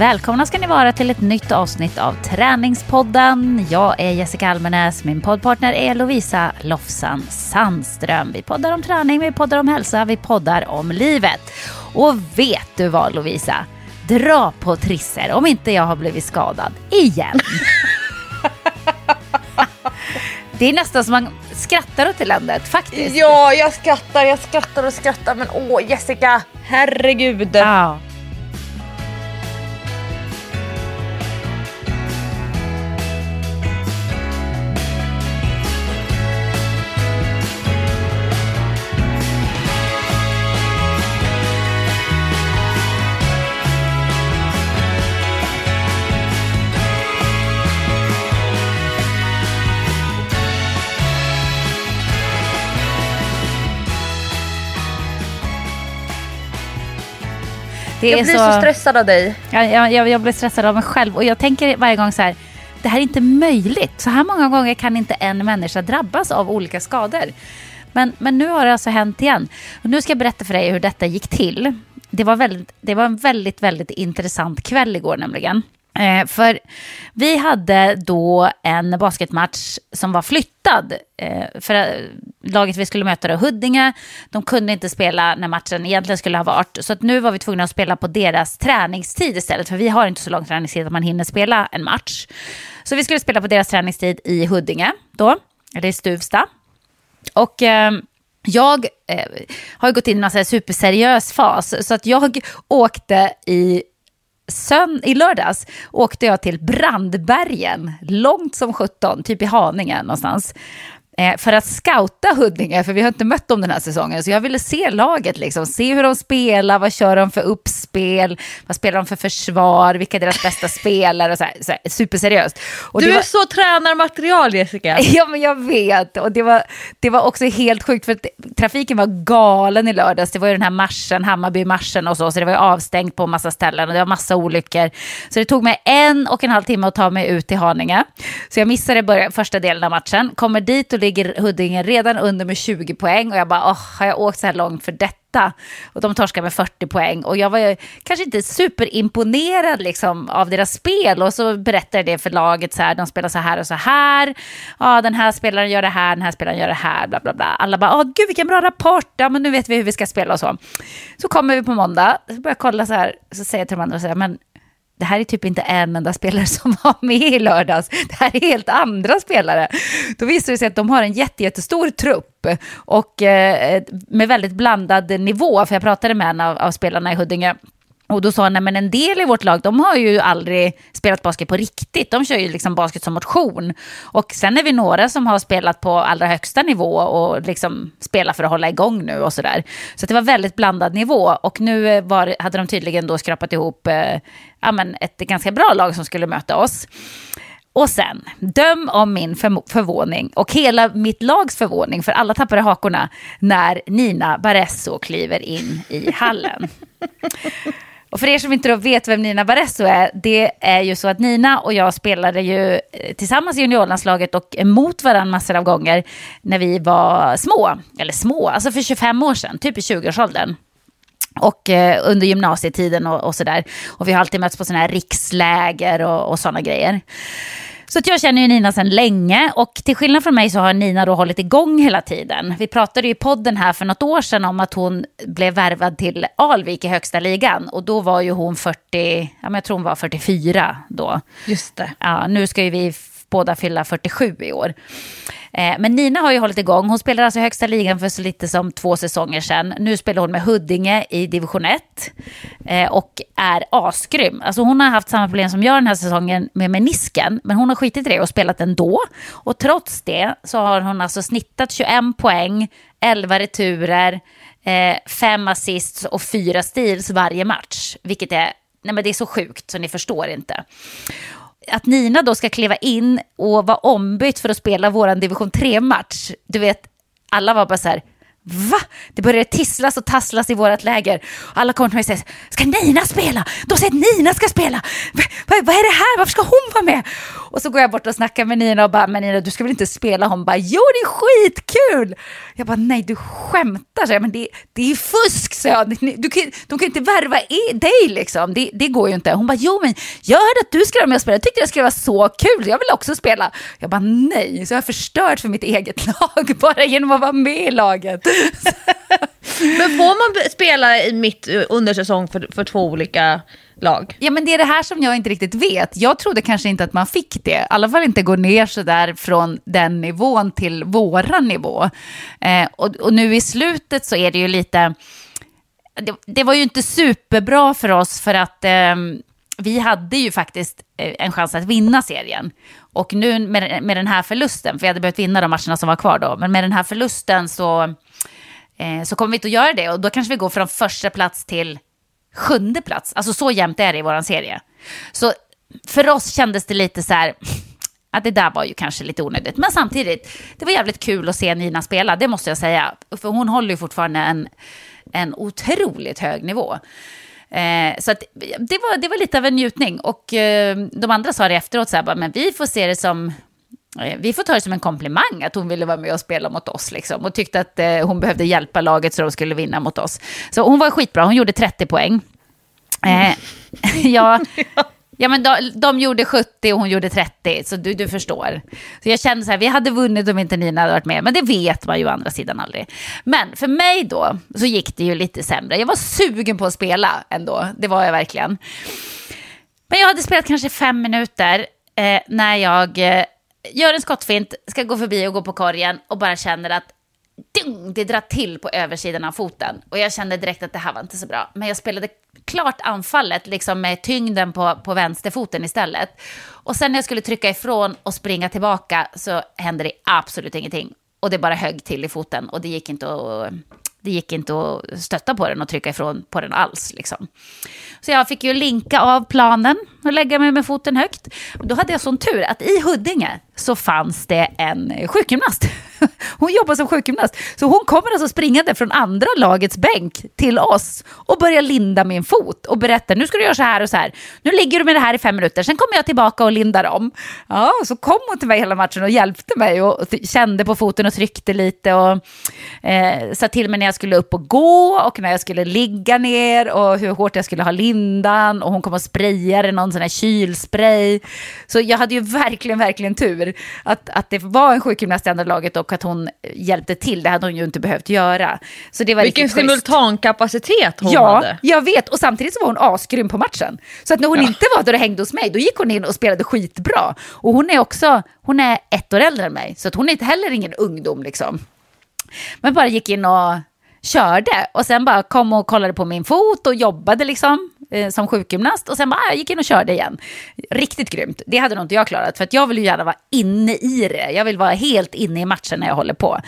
Välkomna ska ni vara till ett nytt avsnitt av Träningspodden. Jag är Jessica Almenäs, min poddpartner är Lovisa Lofsan Sandström. Vi poddar om träning, vi poddar om hälsa, vi poddar om livet. Och vet du vad Lovisa? Dra på trisser om inte jag har blivit skadad igen. Det är nästan som man skrattar åt eländet faktiskt. Ja, jag skrattar, jag skrattar och skrattar men åh Jessica, herregud. Ja. Det jag blir så... stressad av dig. Ja, jag, jag, jag blir stressad av mig själv och jag tänker varje gång så här, det här är inte möjligt. Så här många gånger kan inte en människa drabbas av olika skador. Men, men nu har det alltså hänt igen. Och nu ska jag berätta för dig hur detta gick till. Det var, väldigt, det var en väldigt, väldigt intressant kväll igår nämligen. Eh, för vi hade då en basketmatch som var flyttad. Eh, för eh, laget vi skulle möta då, Huddinge, de kunde inte spela när matchen egentligen skulle ha varit. Så att nu var vi tvungna att spela på deras träningstid istället. För vi har inte så lång träningstid att man hinner spela en match. Så vi skulle spela på deras träningstid i Huddinge då, eller i Stuvsta. Och... Eh, jag eh, har gått in i en superseriös fas, så att jag åkte i sön i lördags åkte jag till Brandbergen, långt som 17, typ i Haninge någonstans för att scouta Huddinge, för vi har inte mött dem den här säsongen. Så jag ville se laget, liksom, se hur de spelar, vad kör de för uppspel, vad spelar de för försvar, vilka är deras bästa spelare, och så här, så här, superseriöst. Och du är var... så tränarmaterial Jessica. Ja, men jag vet. Och det var, det var också helt sjukt, för trafiken var galen i lördags. Det var ju den här marschen, Hammarby-marschen och så, så det var ju avstängt på massa ställen och det var massa olyckor. Så det tog mig en och en halv timme att ta mig ut till Haninge. Så jag missade början, första delen av matchen, kommer dit och ligger Ligger Huddinge redan under med 20 poäng och jag bara, oh, har jag åkt så här långt för detta? Och de torskar med 40 poäng och jag var ju kanske inte superimponerad liksom av deras spel och så berättade det för laget så här, de spelar så här och så här, ja den här spelaren gör det här, den här spelaren gör det här, bla bla bla. Alla bara, oh, gud vilken bra rapport, ja men nu vet vi hur vi ska spela och så. Så kommer vi på måndag, så börjar jag kolla så här, så säger jag till de andra så här, men det här är typ inte en enda spelare som var med i lördags. Det här är helt andra spelare. Då visar det sig att de har en jättestor trupp och eh, med väldigt blandad nivå. För jag pratade med en av, av spelarna i Huddinge och då sa han, men en del i vårt lag, de har ju aldrig spelat basket på riktigt. De kör ju liksom basket som motion. Och sen är vi några som har spelat på allra högsta nivå och liksom spelar för att hålla igång nu och sådär. Så det var väldigt blandad nivå. Och nu eh, var, hade de tydligen då skrapat ihop eh, ja, men ett ganska bra lag som skulle möta oss. Och sen, döm om min förvåning och hela mitt lags förvåning, för alla tappade hakorna, när Nina Baresso kliver in i hallen. Och för er som inte då vet vem Nina Baresso är, det är ju så att Nina och jag spelade ju eh, tillsammans i juniorlandslaget och emot varandra massor av gånger när vi var små. Eller små, alltså för 25 år sedan, typ i 20-årsåldern. Och eh, under gymnasietiden och, och sådär. Och vi har alltid mötts på sådana här riksläger och, och sådana grejer. Så att jag känner ju Nina sedan länge och till skillnad från mig så har Nina då hållit igång hela tiden. Vi pratade ju i podden här för något år sedan om att hon blev värvad till Alvik i högsta ligan och då var ju hon 40, ja men jag tror hon var 44 då. Just det. Ja, nu ska ju vi båda fylla 47 i år. Eh, men Nina har ju hållit igång. Hon spelade alltså högsta ligan för så lite som två säsonger sedan. Nu spelar hon med Huddinge i division 1 eh, och är asgrym. Alltså hon har haft samma problem som jag den här säsongen med menisken, men hon har skitit i det och spelat ändå. Och trots det så har hon alltså snittat 21 poäng, 11 returer, eh, fem assists och fyra steals varje match, vilket är Nej men det är så sjukt så ni förstår inte att Nina då ska kliva in och vara ombytt för att spela vår division 3-match. Du vet, alla var bara så här, Va? Det började tisslas och tasslas i vårt läger. Alla kommer till mig och säger, ska Nina spela? De säger att Nina ska spela. Va, va, vad är det här? Varför ska hon vara med? Och så går jag bort och snackar med Nina och bara, men Nina du ska väl inte spela? Hon bara, jo det är skitkul. Jag bara, nej du skämtar. Så jag, men det, det är fusk, så jag. Du kan, de kan inte värva i, dig liksom. Det, det går ju inte. Hon bara, jo men jag hörde att du skulle vara med och spela. Jag tyckte det skulle vara så kul. Jag vill också spela. Jag bara, nej. Så jag har förstört för mitt eget lag bara genom att vara med i laget. Men får man spela i mitt eh, under säsong för, för två olika lag? Ja, men det är det här som jag inte riktigt vet. Jag trodde kanske inte att man fick det. I alla fall inte gå ner så där från den nivån till våran nivå. Eh, och, och nu i slutet så är det ju lite... Det, det var ju inte superbra för oss för att eh, vi hade ju faktiskt eh, en chans att vinna serien. Och nu med, med den här förlusten, för vi hade behövt vinna de matcherna som var kvar då, men med den här förlusten så, eh, så kommer vi inte att göra det. Och då kanske vi går från första plats till sjunde plats. Alltså så jämnt är det i vår serie. Så för oss kändes det lite så här, att det där var ju kanske lite onödigt. Men samtidigt, det var jävligt kul att se Nina spela, det måste jag säga. För hon håller ju fortfarande en, en otroligt hög nivå. Eh, så att, det, var, det var lite av en njutning. Och eh, de andra sa det efteråt, så här, bara, men vi får se det som Eh, vi får ta det som en komplimang att hon ville vara med och spela mot oss. Liksom, och tyckte att eh, hon behövde hjälpa laget så de skulle vinna mot oss. Så hon var skitbra, hon gjorde 30 poäng. Eh, ja, Ja, men de, de gjorde 70 och hon gjorde 30, så du, du förstår. Så jag kände så här, vi hade vunnit om inte Nina hade varit med, men det vet man ju å andra sidan aldrig. Men för mig då, så gick det ju lite sämre. Jag var sugen på att spela ändå, det var jag verkligen. Men jag hade spelat kanske fem minuter eh, när jag eh, gör en skottfint, ska gå förbi och gå på korgen och bara känner att dung, det drar till på översidan av foten. Och jag kände direkt att det här var inte så bra. Men jag spelade klart anfallet liksom med tyngden på, på vänsterfoten istället. Och sen när jag skulle trycka ifrån och springa tillbaka så hände det absolut ingenting. Och det bara högg till i foten och det gick inte att, det gick inte att stötta på den och trycka ifrån på den alls. Liksom. Så jag fick ju linka av planen och lägga mig med foten högt. Då hade jag sån tur att i Huddinge så fanns det en sjukgymnast. Hon jobbar som sjukgymnast. Så hon kommer alltså springande från andra lagets bänk till oss och börjar linda min fot och berättar nu ska du göra så här och så här. Nu ligger du med det här i fem minuter, sen kommer jag tillbaka och lindar om. Ja, så kom hon till mig hela matchen och hjälpte mig och kände på foten och tryckte lite och eh, sa till mig när jag skulle upp och gå och när jag skulle ligga ner och hur hårt jag skulle ha lindan och hon kom och sprayade någon sån här kylspray. Så jag hade ju verkligen, verkligen tur att, att det var en sjukgymnast i andra laget och att hon hjälpte till. Det hade hon ju inte behövt göra. Så det var Vilken simultankapacitet hon ja, hade. Ja, jag vet. Och samtidigt så var hon asgrym på matchen. Så att när hon ja. inte var där och hängde hos mig, då gick hon in och spelade skitbra. Och hon är också, hon är ett år äldre än mig, så att hon är inte heller ingen ungdom liksom. Men bara gick in och körde och sen bara kom och kollade på min fot och jobbade liksom eh, som sjukgymnast och sen bara, ah, jag gick in och körde igen. Riktigt grymt. Det hade nog inte jag klarat för att jag vill ju gärna vara inne i det. Jag vill vara helt inne i matchen när jag håller på.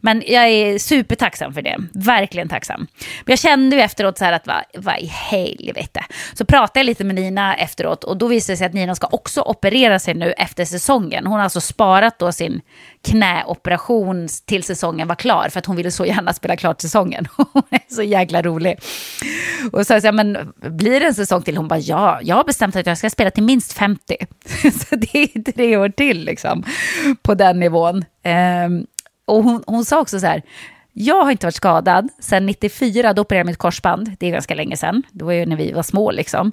Men jag är supertacksam för det. Verkligen tacksam. Men jag kände ju efteråt så här att vad, vad i helvete. Så pratade jag lite med Nina efteråt och då visade det sig att Nina ska också operera sig nu efter säsongen. Hon har alltså sparat då sin knäoperation till säsongen var klar för att hon ville så gärna spela klart säsongen. Hon är så jäkla rolig. Och så sa jag, men blir det en säsong till? Hon bara, ja, jag har bestämt att jag ska spela till minst 50. Så det är tre år till liksom på den nivån. Ehm, och hon, hon sa också så här, jag har inte varit skadad sedan 94, då opererade jag mitt korsband. Det är ganska länge sedan, det var ju när vi var små liksom.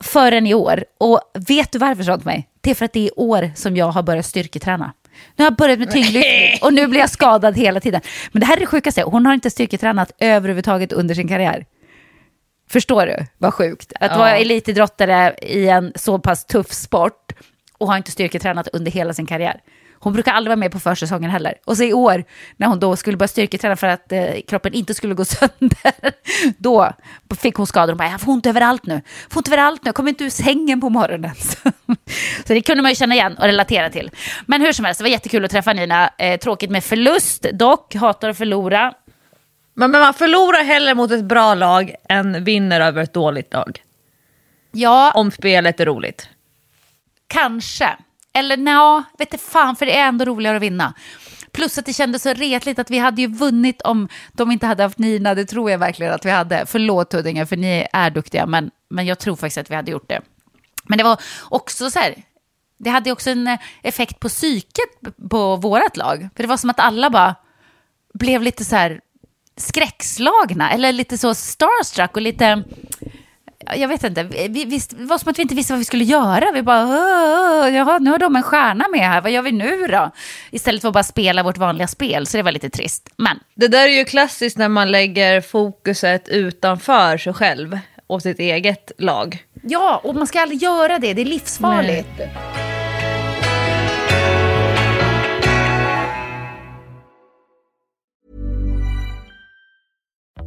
Förrän i år. Och vet du varför, sånt mig? Det är för att det är i år som jag har börjat styrketräna. Nu har jag börjat med tyngdlyftning och nu blir jag skadad hela tiden. Men det här är det sjukaste, hon har inte styrketränat överhuvudtaget under sin karriär. Förstår du vad sjukt? Att ja. vara elitidrottare i en så pass tuff sport och har inte styrketränat under hela sin karriär. Hon brukar aldrig vara med på försäsongen heller. Och så i år, när hon då skulle börja styrketräna för att eh, kroppen inte skulle gå sönder, då fick hon skador. Hon bara, jag får ont överallt nu. Jag får ont överallt nu, jag kommer inte ur sängen på morgonen. så det kunde man ju känna igen och relatera till. Men hur som helst, det var jättekul att träffa Nina. Eh, tråkigt med förlust dock, hatar att förlora. Men, men man förlorar hellre mot ett bra lag än vinner över ett dåligt lag. Ja. Om spelet är roligt. Kanske. Eller nja, vet du fan, för det är ändå roligare att vinna. Plus att det kändes så retligt att vi hade ju vunnit om de inte hade haft Nina. Det tror jag verkligen att vi hade. Förlåt Huddinge, för ni är duktiga, men, men jag tror faktiskt att vi hade gjort det. Men det var också så här, det hade också en eh, effekt på psyket på vårt lag. För det var som att alla bara blev lite så här skräckslagna, eller lite så starstruck och lite jag vet inte, vi, vi, det var som att vi inte visste vad vi skulle göra. Vi bara, jaha, nu har de en stjärna med här, vad gör vi nu då? Istället för att bara spela vårt vanliga spel, så det var lite trist. Men. Det där är ju klassiskt när man lägger fokuset utanför sig själv och sitt eget lag. Ja, och man ska aldrig göra det, det är livsfarligt. Nej.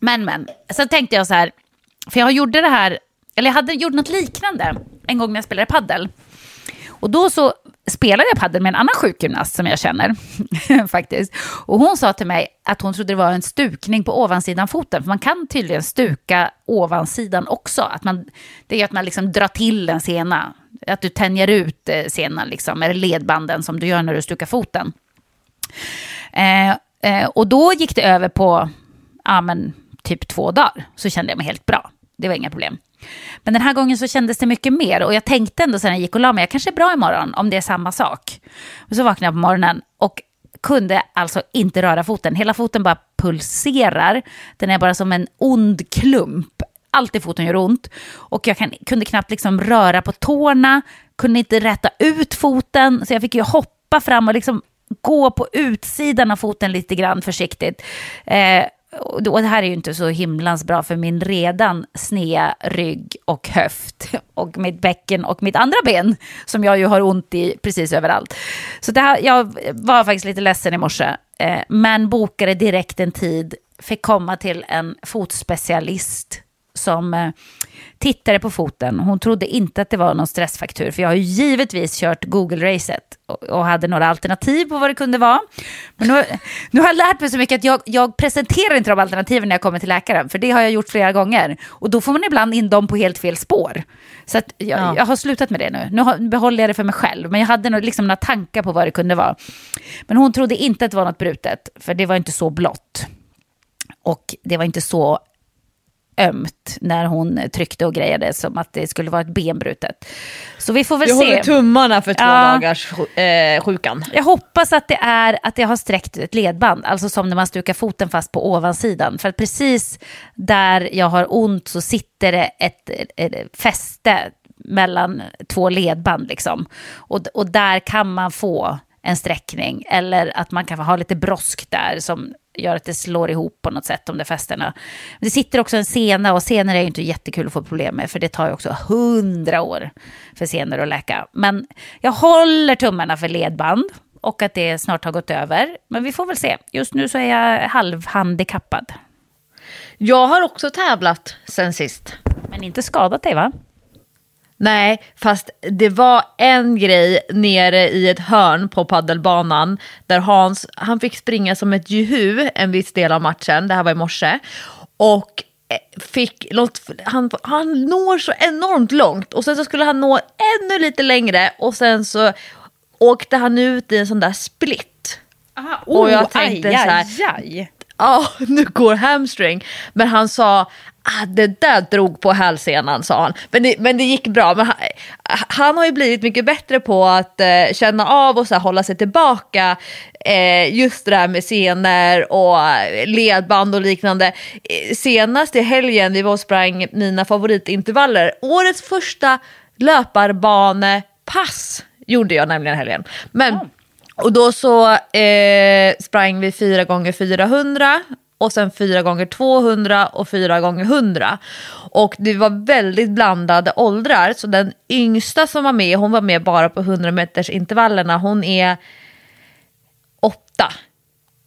Men, men. Så tänkte jag så här, för jag gjorde det här, eller jag hade gjort något liknande en gång när jag spelade paddel. Och då så spelade jag paddel med en annan sjukgymnast som jag känner. faktiskt. Och hon sa till mig att hon trodde det var en stukning på ovansidan foten. För man kan tydligen stuka ovansidan också. Att man, det är att man liksom drar till en sena. Att du tänjer ut eh, senan, liksom, eller ledbanden som du gör när du stukar foten. Eh, eh, och då gick det över på ja, men, typ två dagar så kände jag mig helt bra. Det var inga problem. Men den här gången så kändes det mycket mer och jag tänkte ändå sen jag gick och la mig, jag kanske är bra imorgon om det är samma sak. Och så vaknade jag på morgonen och kunde alltså inte röra foten. Hela foten bara pulserar. Den är bara som en ond klump. Allt i foten gör ont. Och jag kan, kunde knappt liksom röra på tårna, kunde inte rätta ut foten. Så jag fick ju hoppa fram och liksom gå på utsidan av foten lite grann försiktigt. Eh, och det här är ju inte så himlans bra för min redan snea rygg och höft och mitt bäcken och mitt andra ben som jag ju har ont i precis överallt. Så det här, jag var faktiskt lite ledsen i morse, eh, men bokade direkt en tid, fick komma till en fotspecialist som eh, tittade på foten. Hon trodde inte att det var någon stressfaktur, för jag har ju givetvis kört Google-racet och, och, hade några alternativ på vad det kunde vara. Men nu, nu har jag lärt mig så mycket att jag, jag presenterar inte de alternativen när jag kommer till läkaren, för det har jag gjort flera gånger. Och då får man ibland in dem på helt fel spår. Så jag, ja. jag har slutat med det nu. Nu har, behåller jag det för mig själv, men jag hade nog liksom några tankar på vad det kunde vara. Men hon trodde inte att det var något brutet, för det var inte så blått. Och det var inte så ömt när hon tryckte och grejade som att det skulle vara ett benbrutet. Så vi får väl jag se. Jag håller tummarna för två ja. dagars eh, sjukan. Jag hoppas att det är att det har sträckt ett ledband, alltså som när man stukar foten fast på ovansidan. För att precis där jag har ont så sitter det ett, ett fäste mellan två ledband liksom. Och, och där kan man få en sträckning eller att man kan ha lite brosk där som gör att det slår ihop på något sätt, de där fästena. Det sitter också en sena och senor är ju inte jättekul att få problem med, för det tar ju också hundra år för senor att läka. Men jag håller tummarna för ledband och att det snart har gått över. Men vi får väl se. Just nu så är jag halvhandikappad. Jag har också tävlat sen sist. Men inte skadat dig va? Nej, fast det var en grej nere i ett hörn på paddelbanan där Hans, han fick springa som ett juhu en viss del av matchen, det här var i morse. Och eh, fick han, han når så enormt långt och sen så skulle han nå ännu lite längre och sen så åkte han ut i en sån där split. Aha, oh, och jag tänkte aj, så här, aj, aj. ja, nu går hamstring. Men han sa, ah, det där drog på hälsenan sa han. Men det, men det gick bra. Men han, han har ju blivit mycket bättre på att eh, känna av och så här, hålla sig tillbaka. Eh, just det där med scener och ledband och liknande. Eh, senast i helgen vi var och sprang mina favoritintervaller. Årets första löparbanepass gjorde jag nämligen helgen. Men, och då så eh, sprang vi 4 gånger 400 och sen 4 gånger 200 och 4 gånger 100 Och det var väldigt blandade åldrar, så den yngsta som var med, hon var med bara på 100 meters intervallerna, hon är 8.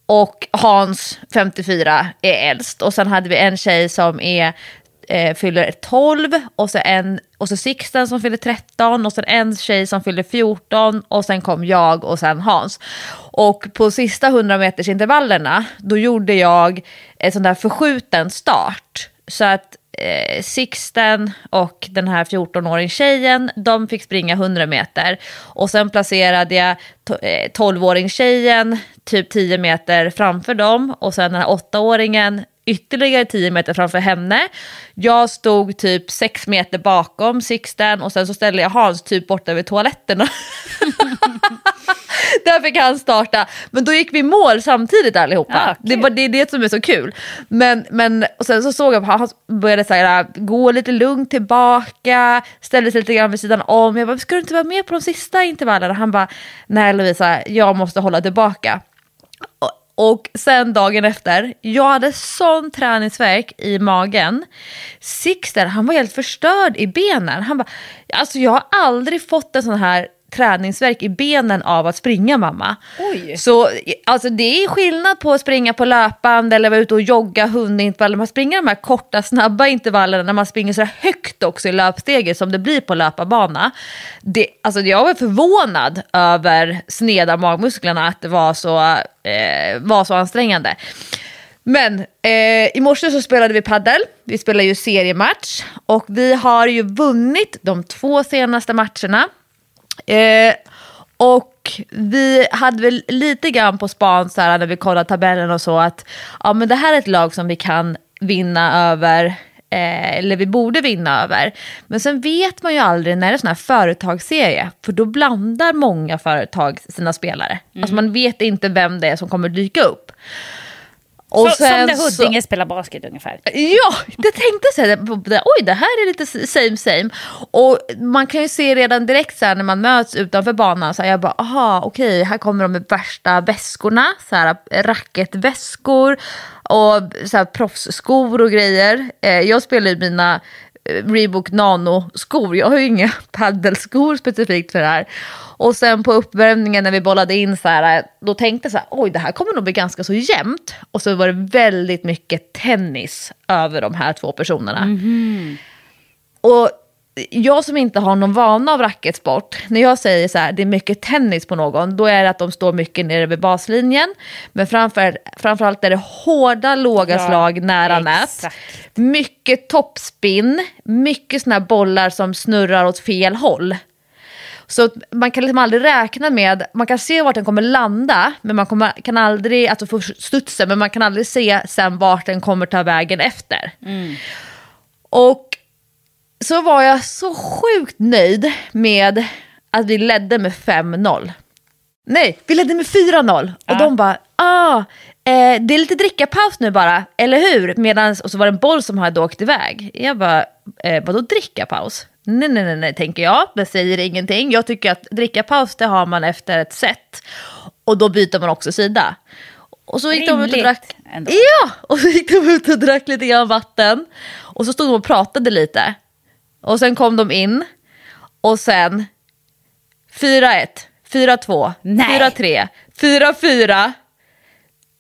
Och Hans, 54, är äldst. Och sen hade vi en tjej som är eh, fyller 12 och så, en, och så Sixten som fyller 13 och sen en tjej som fyller 14 och sen kom jag och sen Hans. Och på sista 100 meters intervallerna då gjorde jag en sån där förskjuten start. Så att eh, Sixten och den här 14-åring tjejen, de fick springa 100 meter. Och sen placerade jag eh, 12-åring tjejen typ 10 meter framför dem och sen den här 8-åringen ytterligare 10 meter framför henne. Jag stod typ 6 meter bakom Sixten och sen så ställde jag Hans typ borta vid toaletterna. Där fick han starta. Men då gick vi mål samtidigt allihopa. Ah, det, var, det är det som är så kul. Men, men, och sen så såg jag att han började så här, gå lite lugnt tillbaka, ställde sig lite grann vid sidan om. Jag bara, ska du inte vara med på de sista intervallerna? Han bara, nej Lovisa, jag måste hålla tillbaka. Och och sen dagen efter, jag hade sån träningsverk i magen. Sixter, han var helt förstörd i benen. Han bara, alltså jag har aldrig fått en sån här träningsverk i benen av att springa mamma. Oj. Så alltså, det är skillnad på att springa på löpband eller vara ute och jogga hundintervaller. Man springer de här korta snabba intervallerna när man springer så högt också i löpsteget som det blir på löparbana. Det, alltså, jag var förvånad över sneda magmusklerna att det var så, eh, var så ansträngande. Men eh, i morse så spelade vi paddel. Vi spelar ju seriematch och vi har ju vunnit de två senaste matcherna. Eh, och vi hade väl lite grann på span så här, när vi kollade tabellen och så att ja, men det här är ett lag som vi kan vinna över eh, eller vi borde vinna över. Men sen vet man ju aldrig när det är sån här företagsserie, för då blandar många företag sina spelare. Mm. Alltså man vet inte vem det är som kommer dyka upp. Och Så, som sen när så- Huddinge spelar basket ungefär. Ja, jag tänkte säga det. Oj, det här är lite same same. Och man kan ju se redan direkt så här, när man möts utanför banan, så här, jag bara, aha, okej, här kommer de med värsta väskorna, så här, racketväskor och så här, proffsskor och grejer. Eh, jag spelar ju mina Reebok Nano-skor, jag har ju inga paddelskor specifikt för det här. Och sen på uppvärmningen när vi bollade in så här, då tänkte jag så här, oj det här kommer nog bli ganska så jämnt. Och så var det väldigt mycket tennis över de här två personerna. Och jag som inte har någon vana av racketsport, när jag säger så här, det är mycket tennis på någon, då är det att de står mycket nere vid baslinjen. Men framför, framförallt är det hårda, låga Ja, slag nära nät. Mycket toppspin, mycket såna här bollar som snurrar åt fel håll. Så man kan liksom aldrig räkna med, man kan se vart den kommer landa, men man kommer, kan aldrig, alltså få studsen, men man kan aldrig se sen vart den kommer ta vägen efter. Och så var jag så sjukt nöjd med att vi ledde med 5-0. Nej, vi ledde med 4-0. Och de bara, ah, eh, det är lite drickapaus nu bara, eller hur? Medans, och så var det en boll som hade åkt iväg. Jag bara, eh, vadå drickapaus? Nej, nej, nej, nej, tänker jag. Det säger ingenting. Jag tycker att drickapaus, det har man efter ett set. Och då byter man också sida. Och så gick de ut och drack. ändå. Ja, och så gick de ut och drack lite grann vatten. Och så stod de och pratade lite. Och sen kom de in. Och sen 4-1, 4-2, Nej. 4-3, 4-4.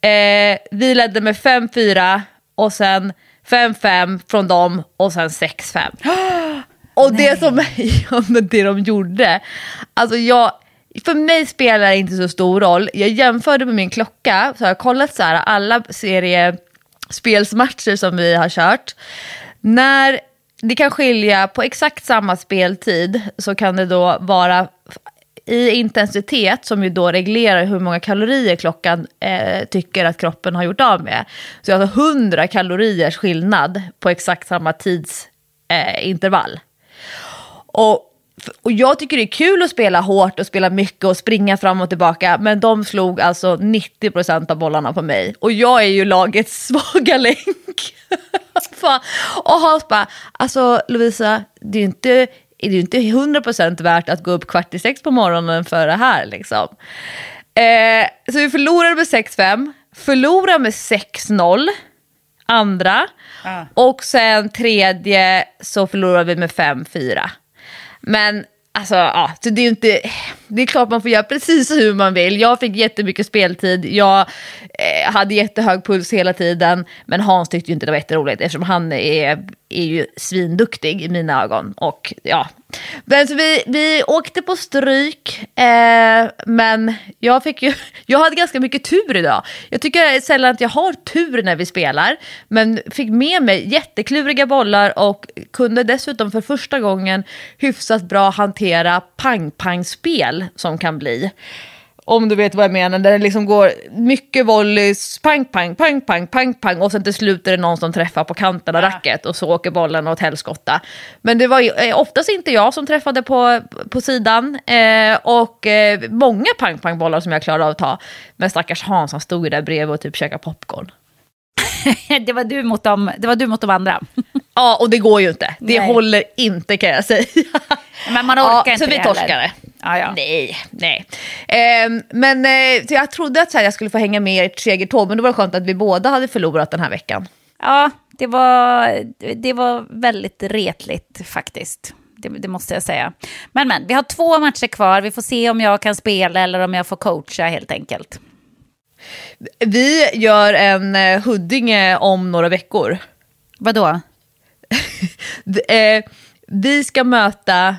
Eh, vi ledde med 5-4 och sen 5-5 från dem och sen 6-5. Och det som ja, det de gjorde, alltså jag, för mig spelar det inte så stor roll. Jag jämförde med min klocka, så har jag kollat så här, alla seriespelsmatcher som vi har kört. När det kan skilja på exakt samma speltid så kan det då vara i intensitet, som ju då reglerar hur många kalorier klockan eh, tycker att kroppen har gjort av med. Så jag har 100 kaloriers skillnad på exakt samma tidsintervall. Eh, och och jag tycker det är kul att spela hårt och spela mycket och springa fram och tillbaka. Men de slog alltså 90% av bollarna på mig. Och jag är ju lagets svaga länk och Hans bara, alltså Lovisa, det är ju inte, det är inte 100% värt att gå upp kvart i sex på morgonen för det här liksom. Eh, så vi förlorade med 6-5, förlorade med 6-0 andra. Ah. Och sen tredje så förlorade vi med 5-4. Men Alltså, ja, så det är inte, det är klart man får göra precis hur man vill. Jag fick jättemycket speltid, jag eh, hade jättehög puls hela tiden, men Hans tyckte ju inte det var jätteroligt eftersom han är, är ju svinduktig i mina ögon. Och ja, men så vi, vi åkte på stryk, eh, men jag, fick ju, jag hade ganska mycket tur idag. Jag tycker sällan att jag har tur när vi spelar, men fick med mig jättekluriga bollar och kunde dessutom för första gången hyfsat bra hantera pang-pang-spel som kan bli. Om du vet vad jag menar, där det liksom går mycket volleys, pang, pang, pang, pang, pang, pang och sen till slut är det någon som träffar på kanten av ja. racket och så åker bollen åt helskotta. Men det var eh, oftast inte jag som träffade på, på sidan eh, och eh, många pang, pang bollar som jag klarade av att ta. Men stackars Hans, han stod ju där bredvid och typ käkade popcorn. det, var du mot dem, det var du mot de andra. ja, och det går ju inte. Det Nej. håller inte kan jag säga. Men man orkar ja, inte så vi torskade. Ja, ja. Nej, nej. Eh, men eh, jag trodde att här, jag skulle få hänga med i ert segertåg, men det var skönt att vi båda hade förlorat den här veckan. Ja, det var, det var väldigt retligt faktiskt. Det, det, måste jag säga. Men, men, vi har två matcher kvar. Vi får se om jag kan spela eller om jag får coacha helt enkelt. Vi gör en eh, Huddinge om några veckor. Vadå? eh, vi ska möta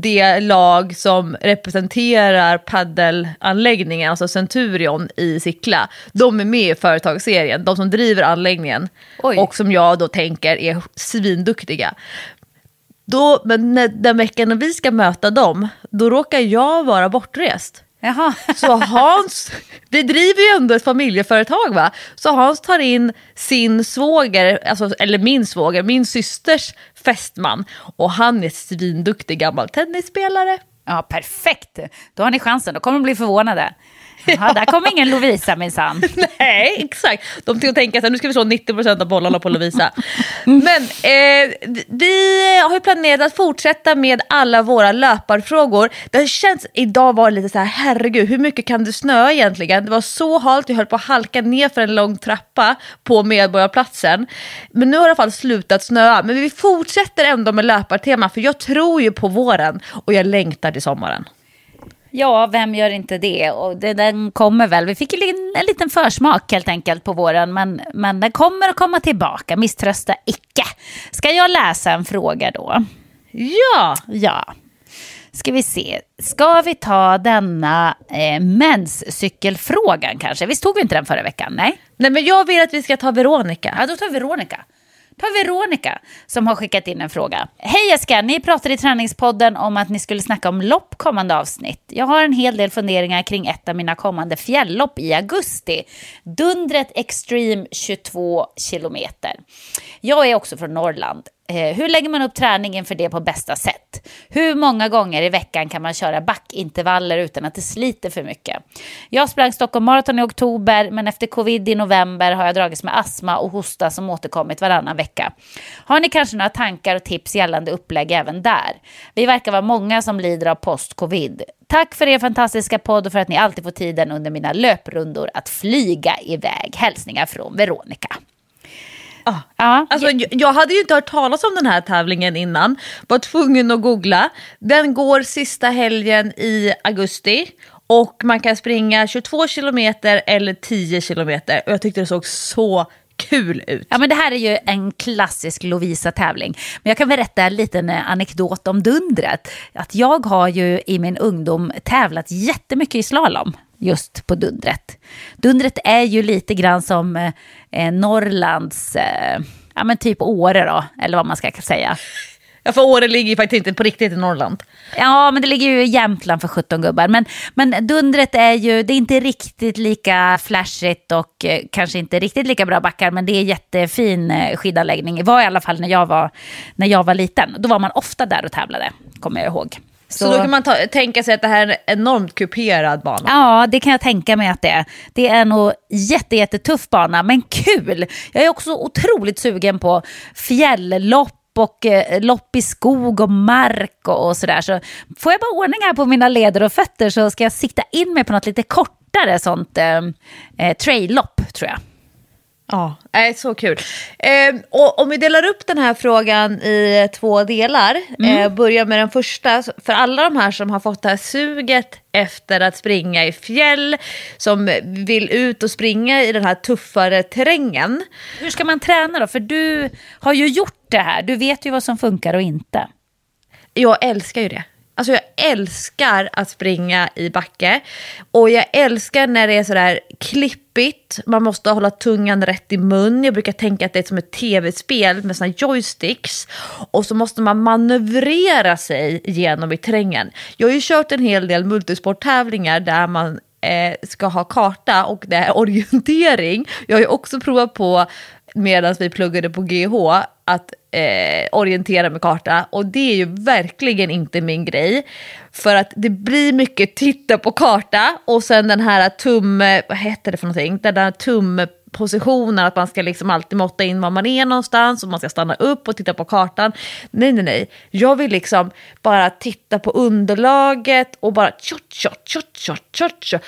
det lag som representerar paddelanläggningen, alltså Centurion i Sickla, de är med i företagsserien, de som driver anläggningen Oj. och som jag då tänker är svinduktiga. Då, men när, den veckan när vi ska möta dem, då råkar jag vara bortrest. Jaha. Så Hans, vi driver ju ändå ett familjeföretag va? Så Hans tar in sin svåger, alltså, eller min svåger, min systers fästman. Och han är svinduktig gammal tennisspelare. Ja, perfekt. Då har ni chansen, då kommer de bli förvånade. Ja, där kom ingen Lovisa minsann. Nej, exakt. De till att tänka nu ska vi slå 90% av bollarna på Lovisa. Men eh, vi har ju planerat att fortsätta med alla våra löparfrågor. Det känns, idag var det lite så här, herregud, hur mycket kan det snöa egentligen? Det var så halt, jag höll på att halka ner för en lång trappa på Medborgarplatsen. Men nu har det i alla fall slutat snöa. Men vi fortsätter ändå med löpartema, för jag tror ju på våren och jag längtar till sommaren. Ja, vem gör inte det? Och det, den kommer väl. Vi fick en, en liten försmak helt enkelt på våren, men, men den kommer att komma tillbaka. Misströsta icke. Ska jag läsa en fråga då? Ja! Ja. Ska vi se. Ska vi ta denna eh, menscykelfrågan kanske? Visst tog vi inte den förra veckan? Nej? Nej, men jag vill att vi ska ta Veronica. Ja, då tar vi Veronica tar Veronica som har skickat in en fråga. Hej Jessica, ni pratade i träningspodden om att ni skulle snacka om lopp kommande avsnitt. Jag har en hel del funderingar kring ett av mina kommande fjälllopp i augusti. Dundret Extreme 22 kilometer. Jag är också från Norrland. Eh, hur lägger man upp träningen för det på bästa sätt? Hur många gånger i veckan kan man köra backintervaller utan att det sliter för mycket? Jag sprang Stockholm Marathon i oktober, men efter covid i november har jag dragits med astma och hosta som återkommit varannan vecka. Har ni kanske några tankar och tips gällande upplägg även där? Vi verkar vara många som lider av post-covid. Tack för er fantastiska podd och för att ni alltid får tiden under mina löprundor att flyga iväg. Hälsningar från Veronica. Ah. Ja. Alltså, jag hade ju inte hört talas om den här tävlingen innan. Var tvungen att googla. Den går sista helgen i augusti. Och man kan springa 22 kilometer eller 10 kilometer. Och jag tyckte det såg så kul ut. Ja men det här är ju en klassisk Lovisa-tävling. Men jag kan berätta en liten anekdot om dundret. Att jag har ju i min ungdom tävlat jättemycket i slalom just på Dundret. Dundret är ju lite grann som eh, Norrlands, eh, ja men typ Åre då, eller vad man ska säga. Ja, för Åre ligger ju faktiskt inte på riktigt i Norrland. Ja, men det ligger ju i Jämtland för 17 gubbar. Men, men Dundret är ju, det är inte riktigt lika flashigt och eh, kanske inte riktigt lika bra backar, men det är jättefin eh, skidanläggning. Det var i alla fall när jag var, när jag var liten. Då var man ofta där och tävlade, kommer jag ihåg. Så, då kan man ta, tänka sig att det här är en enormt kuperad bana. Ja, det kan jag tänka mig att det är. Det är nog jätte, jättetuff bana, men kul. Jag är också otroligt sugen på fjälllopp och eh, lopp i skog och mark och, och sådär. Så får jag bara ordning här på mina leder och fötter så ska jag sikta in mig på något lite kortare sånt eh, eh, trail-lopp tror jag. Ja, är så kul. Eh, och om vi delar upp den här frågan i två delar, mm. eh, börjar med den första. För alla de här som har fått det här suget efter att springa i fjäll, som vill ut och springa i den här tuffare terrängen. Hur ska man träna då? För du har ju gjort det här, du vet ju vad som funkar och inte. Jag älskar ju det. Alltså jag älskar att springa i backe. Och jag älskar när det är sådär klippigt, man måste hålla tungan rätt i mun. Jag brukar tänka att det är som ett tv-spel med såna joysticks. Och så måste man manövrera sig genom i terrängen. Jag har ju kört en hel del multisporttävlingar där man eh, ska ha karta och det är orientering. Jag har ju också provat på medan vi pluggade på GH att eh, orientera med karta och det är ju verkligen inte min grej. För att det blir mycket titta på karta och sen den här tum, vad heter det för någonting, den där tumpositionen att man ska liksom alltid måtta in var man är någonstans och man ska stanna upp och titta på kartan. Nej, nej, nej. Jag vill liksom bara titta på underlaget och bara tjott, tjott, tjott, tjott, tjott, tjott.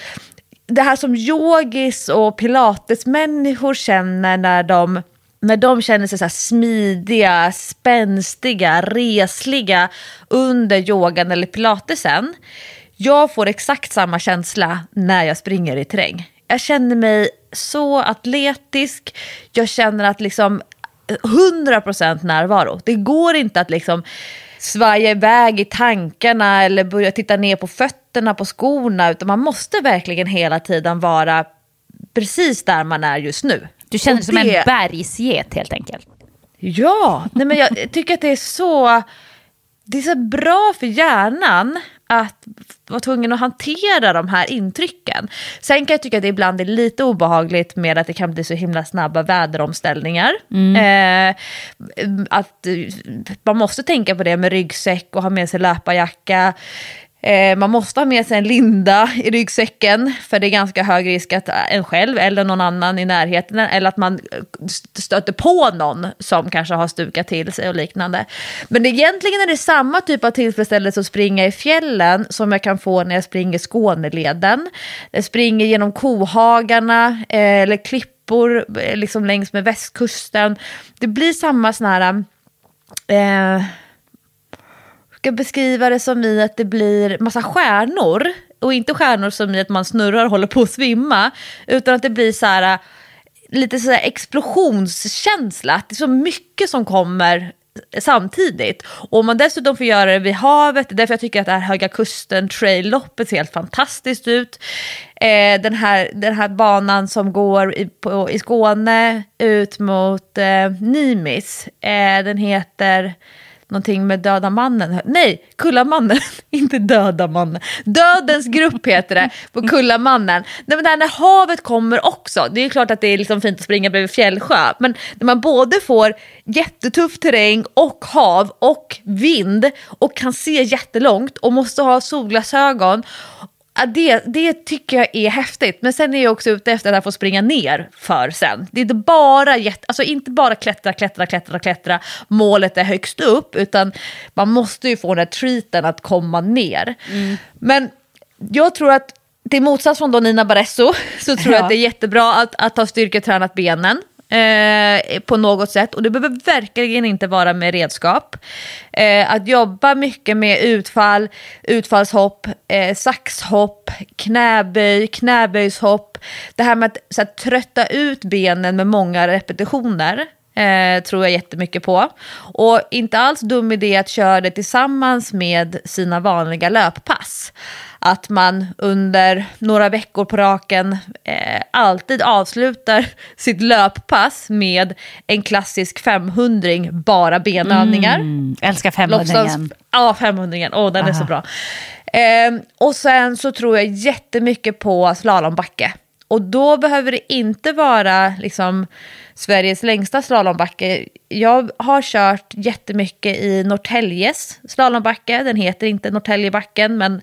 Det här som yogis och pilatesmänniskor känner när de när de känner sig så smidiga, spänstiga, resliga under yogan eller pilatesen. Jag får exakt samma känsla när jag springer i terräng. Jag känner mig så atletisk, jag känner att liksom 100% närvaro. Det går inte att liksom svaja iväg i tankarna eller börja titta ner på fötterna på skorna utan man måste verkligen hela tiden vara precis där man är just nu. Du känner dig som en bergsget helt enkelt. Ja, nej men jag tycker att det är så, det är så bra för hjärnan att vara tvungen att hantera de här intrycken. Sen kan jag tycka att det ibland är lite obehagligt med att det kan bli så himla snabba väderomställningar. Mm. Eh, att man måste tänka på det med ryggsäck och ha med sig löparjacka. Eh, man måste ha med sig en linda i ryggsäcken för det är ganska hög risk att eh, en själv eller någon annan i närheten eller att man eh, stöter på någon som kanske har stukat till sig och liknande. Men egentligen är det samma typ av tillfredsställelse att springa i fjällen som jag kan få när jag springer Skåneleden. Jag springer genom kohagarna eh, eller klippor eh, liksom längs med västkusten. Det blir samma sån här... Eh, ska beskriva det som i att det blir massa stjärnor. Och inte stjärnor som i att man snurrar och håller på att svimma. Utan att det blir så här, äh, lite så här explosionskänsla. det är så mycket som kommer samtidigt. Och om man dessutom får göra det vid havet, därför jag tycker att det här Höga Kusten trail-loppet ser helt fantastiskt ut. Eh, den, här, den här banan som går i, på, i Skåne ut mot eh, Nimis, eh, den heter någonting med Döda mannen. Nej, Kullamannen, inte Döda mannen. Dödens grupp heter det på Kullamannen. Nej, men det här när havet kommer också, det är klart att det är liksom fint att springa bredvid fjällsjö, men när man både får jättetuff terräng och hav och vind och kan se jättelångt och måste ha solglasögon det, det tycker jag är häftigt. Men sen är jag också ute efter att få springa ner för sen. Det är inte bara, alltså inte bara klättra, klättra, klättra, klättra. Målet är högst upp. Utan man måste ju få den här treaten att komma ner. Mm. Men jag tror att till motsats från Nina Barresso så tror jag att det är jättebra att, att ha styrketränat benen eh, på något sätt. Och det behöver verkligen inte vara med redskap. Eh, att jobba mycket med utfall, utfallshopp, eh, saxhopp, knäböj, knäböjshopp. Det här med att så här, trötta ut benen med många repetitioner. Eh, tror jag jättemycket på. Och inte alls dum idé att köra det tillsammans med sina vanliga löppass. Att man under några veckor på raken eh, alltid avslutar sitt löppass med en klassisk 500 bara benövningar. Mm, älskar 500 Ja, 500 Åh, oh, den Aha. är så bra. Eh, och sen så tror jag jättemycket på slalombacke. Och då behöver det inte vara liksom Sveriges längsta slalombacke. Jag har kört jättemycket i Norrtäljes slalombacke. Den heter inte Norrtäljebacken, men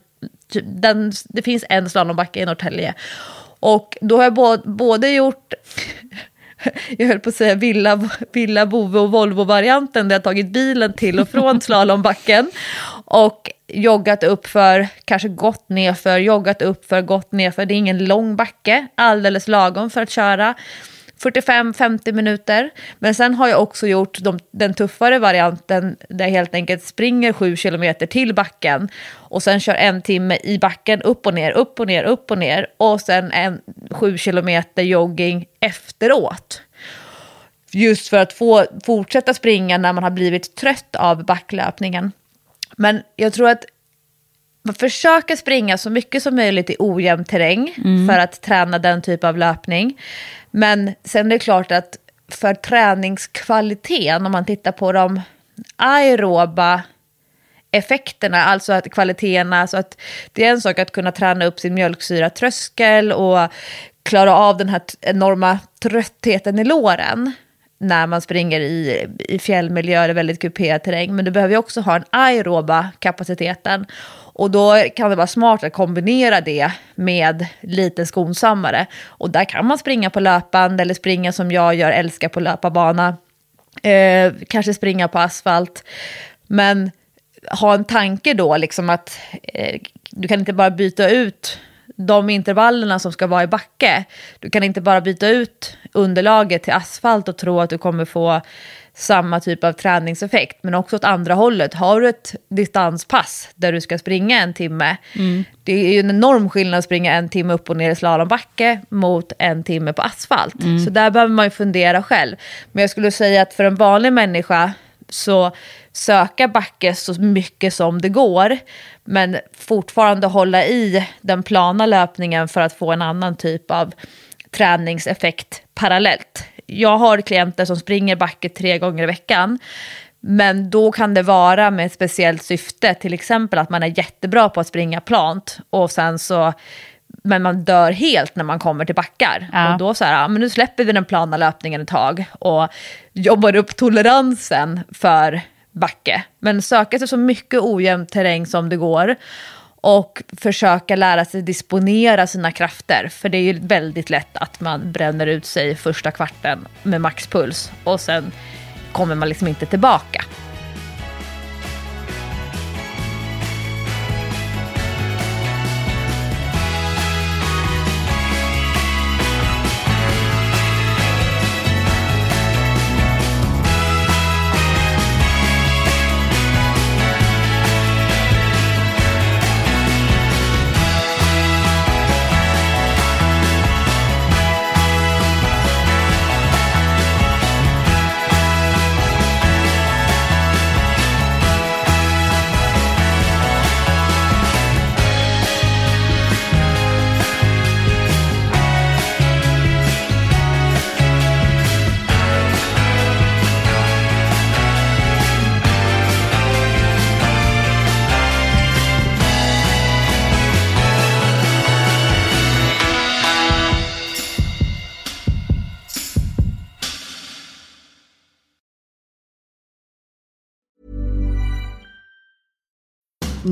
den, det finns en slalombacke i Norrtälje. Och då har jag både gjort jag höll på att säga Villa, Villa Bove och Volvo-varianten där jag tagit bilen till och från slalombacken och joggat upp för, kanske gått ner för, joggat upp för, gått ner för. Det är ingen lång backe, alldeles lagom för att köra. 45-50 minuter. Men sen har jag också gjort de, den tuffare varianten där jag helt enkelt springer 7 kilometer till backen och sen kör en timme i backen upp och ner, upp och ner, upp och ner och sen en 7 kilometer jogging efteråt. Just för att få fortsätta springa när man har blivit trött av backlöpningen. Men jag tror att man försöker springa så mycket som möjligt i ojämn terräng mm. för att träna den typ av löpning. Men sen är det klart att för träningskvaliteten, om man tittar på de aeroba effekterna, alltså att kvaliteterna, alltså att det är en sak att kunna träna upp sin mjölksyratröskel och klara av den här enorma tröttheten i låren när man springer i, i fjällmiljö eller väldigt kuperad terräng. Men du behöver ju också ha den aeroba kapaciteten. Och då kan det vara smart att kombinera det med lite skonsammare. Och där kan man springa på löpband eller springa som jag gör, älskar på löparbana. Eh, kanske springa på asfalt. Men ha en tanke då, liksom att eh, du kan inte bara byta ut de intervallerna som ska vara i backe. Du kan inte bara byta ut underlaget till asfalt och tro att du kommer få samma typ av träningseffekt. Men också åt andra hållet, har du ett distanspass där du ska springa en timme, mm. det är ju en enorm skillnad att springa en timme upp och ner i slalombacke mot en timme på asfalt. Mm. Så där behöver man ju fundera själv. Men jag skulle säga att för en vanlig människa så söka backe så mycket som det går, men fortfarande hålla i den plana löpningen för att få en annan typ av träningseffekt parallellt. Jag har klienter som springer backe tre gånger i veckan, men då kan det vara med ett speciellt syfte, till exempel att man är jättebra på att springa plant och sen så men man dör helt när man kommer till backar. Ja. Och då så här, ja, men nu släpper vi den plana löpningen ett tag och jobbar upp toleransen för backe. Men söka sig så mycket ojämn terräng som det går och försöka lära sig disponera sina krafter. För det är ju väldigt lätt att man bränner ut sig första kvarten med maxpuls och sen kommer man liksom inte tillbaka.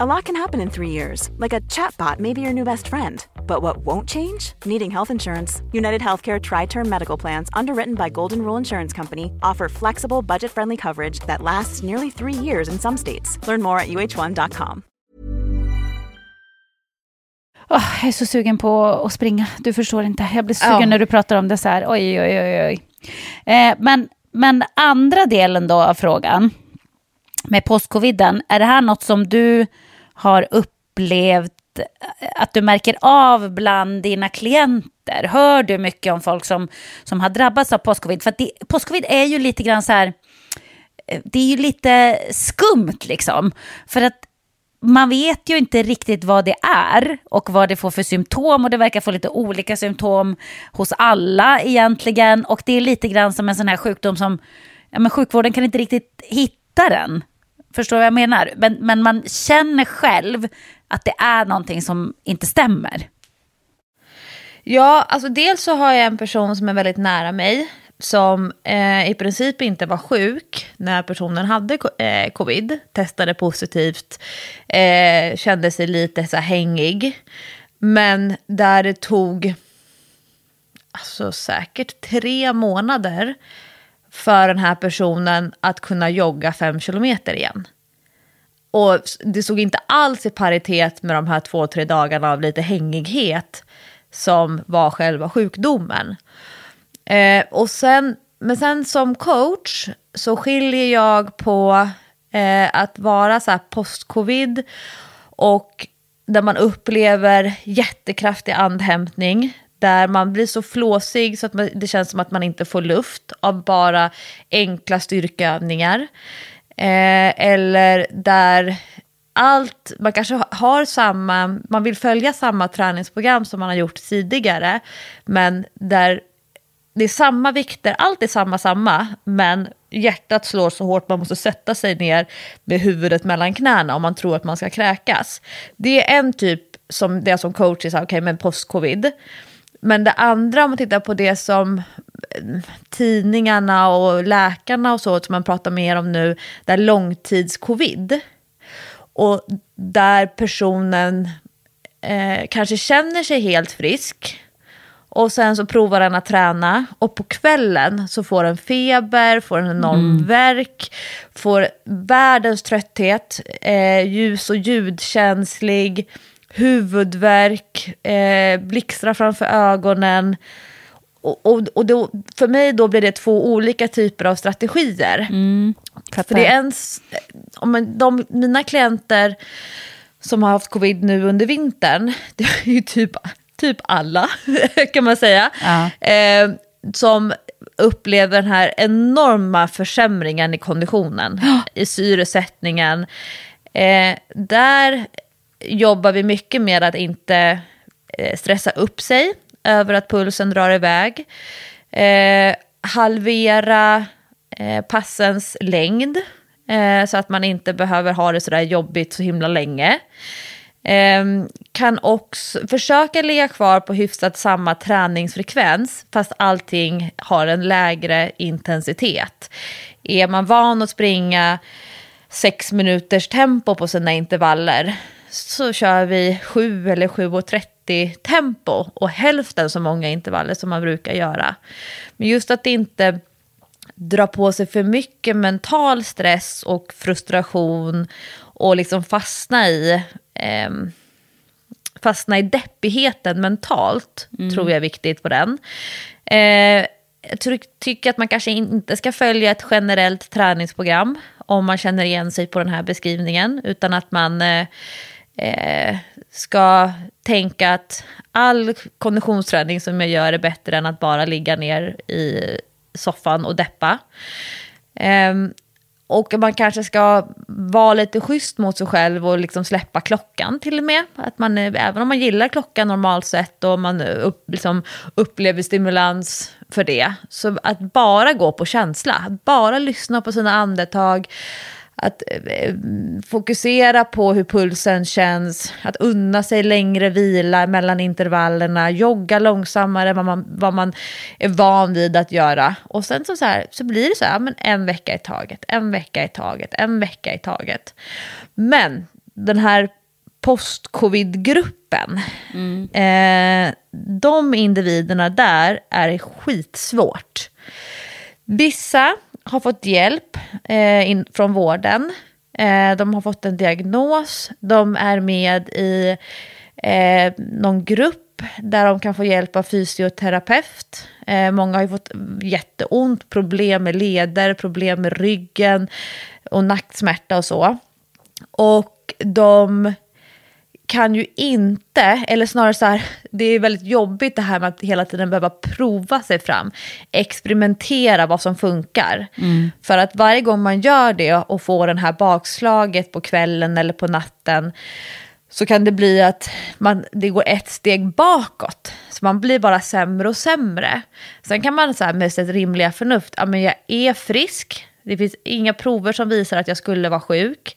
A lot can happen in three years, like a chatbot may be your new best friend But what won't change? Needing health insurance. United Healthcare Tri Term Medical Plans, underwritten by Golden Rule Insurance Company, offer flexible, budget friendly coverage that lasts nearly three years in some states. Learn more at uh1.com. Åh, jag är så sugen på att springa. Du förstår inte. Jag blir sugen Ja. när du pratar om det så här. Oj, oj, oj, oj. Eh, men, men andra delen då av frågan med postcoviden. Är det här något som du har upplevt att du märker av bland dina klienter? Hör du mycket om folk som, som har drabbats av postcovid? För att det, postcovid är ju lite grann så här, eh, det är ju lite skumt liksom. För att man vet ju inte riktigt vad det är och vad det får för symptom och det verkar få lite olika symptom hos alla egentligen och det är lite grann som en sån här sjukdom som ja, men sjukvården kan inte riktigt hitta den. Förstår du vad jag menar? Men, men man känner själv att det är någonting som inte stämmer. Ja, alltså dels så har jag en person som är väldigt nära mig som eh, i princip inte var sjuk när personen hade eh, covid, testade positivt, eh, kände sig lite så här hängig. Men där det tog alltså, säkert tre månader för den här personen att kunna jogga fem kilometer igen. Och det såg inte alls i paritet med de här två, tre dagarna av lite hängighet som var själva sjukdomen. Eh, och sen, men sen som coach så skiljer jag på eh, att vara så här post-covid och där man upplever jättekraftig andhämtning, där man blir så flåsig så att man, det känns som att man inte får luft av bara enkla styrkeövningar. Eh, eller där allt, man kanske har samma, man vill följa samma träningsprogram som man har gjort tidigare, men där det är samma vikter, allt är samma samma, men hjärtat slår så hårt man måste sätta sig ner med huvudet mellan knäna om man tror att man ska kräkas. Det är en typ som det är som coach är okej okay, men post-covid. Men det andra om man tittar på det som eh, tidningarna och läkarna och så som man pratar mer om nu, där långtidscovid. Och där personen eh, kanske känner sig helt frisk. Och sen så provar den att träna och på kvällen så får den feber, får en enorm värk, får världens trötthet, eh, ljus och ljudkänslig, huvudvärk, eh, blixtrar framför ögonen. Och, och, och då, för mig då blir det två olika typer av strategier. För det är en, om de, mina klienter som har haft covid nu under vintern, det är ju typ, typ alla kan man säga, Ja. eh, som upplever den här enorma försämringen i konditionen, i syresättningen. Eh, där jobbar vi mycket med att inte eh, stressa upp sig över att pulsen drar iväg. Eh, halvera eh, passens längd eh, så att man inte behöver ha det sådär jobbigt så himla länge. Eh, kan också försöka ligga kvar på hyfsat samma träningsfrekvens fast allting har en lägre intensitet. Är man van att springa sex minuters tempo på sina intervaller så kör vi 7 eller 7.30 tempo och hälften så många intervaller som man brukar göra. Men just att inte dra på sig för mycket mental stress och frustration och liksom fastna i ehm, fastna i deppigheten mentalt, tror jag är viktigt på den. Eh, jag ty- tycker att man kanske inte ska följa ett generellt träningsprogram om man känner igen sig på den här beskrivningen, utan att man eh, eh, ska tänka att all konditionsträning som jag gör är bättre än att bara ligga ner i soffan och deppa. Eh, och man kanske ska vara lite schysst mot sig själv och liksom släppa klockan till och med. Att man, eh, även om man gillar klockan normalt sett och man upp, liksom upplever stimulans för det. Så att bara gå på känsla, att bara lyssna på sina andetag. Att eh, fokusera på hur pulsen känns, att unna sig längre vila mellan intervallerna, jogga långsammare än vad man, vad man är van vid att göra. Och sen så, så, här, så blir det så här, men en vecka i taget, en vecka i taget, en vecka i taget. Men den här post-covid-gruppen. Eh, de individerna där är skitsvårt. Vissa har fått hjälp eh, in, från vården. Eh, de har fått en diagnos. De är med i eh, någon grupp där de kan få hjälp av fysioterapeut. Eh, många har ju fått jätteont, problem med leder, problem med ryggen och nacksmärta och så. Och de kan ju inte, eller snarare så här, det är väldigt jobbigt det här med att hela tiden behöva prova sig fram, experimentera vad som funkar. För att varje gång man gör det och får den här bakslaget på kvällen eller på natten så kan det bli att man, det går ett steg bakåt. Så man blir bara sämre och sämre. Sen kan man så här med sitt rimliga förnuft, ja men jag är frisk, det finns inga prover som visar att jag skulle vara sjuk.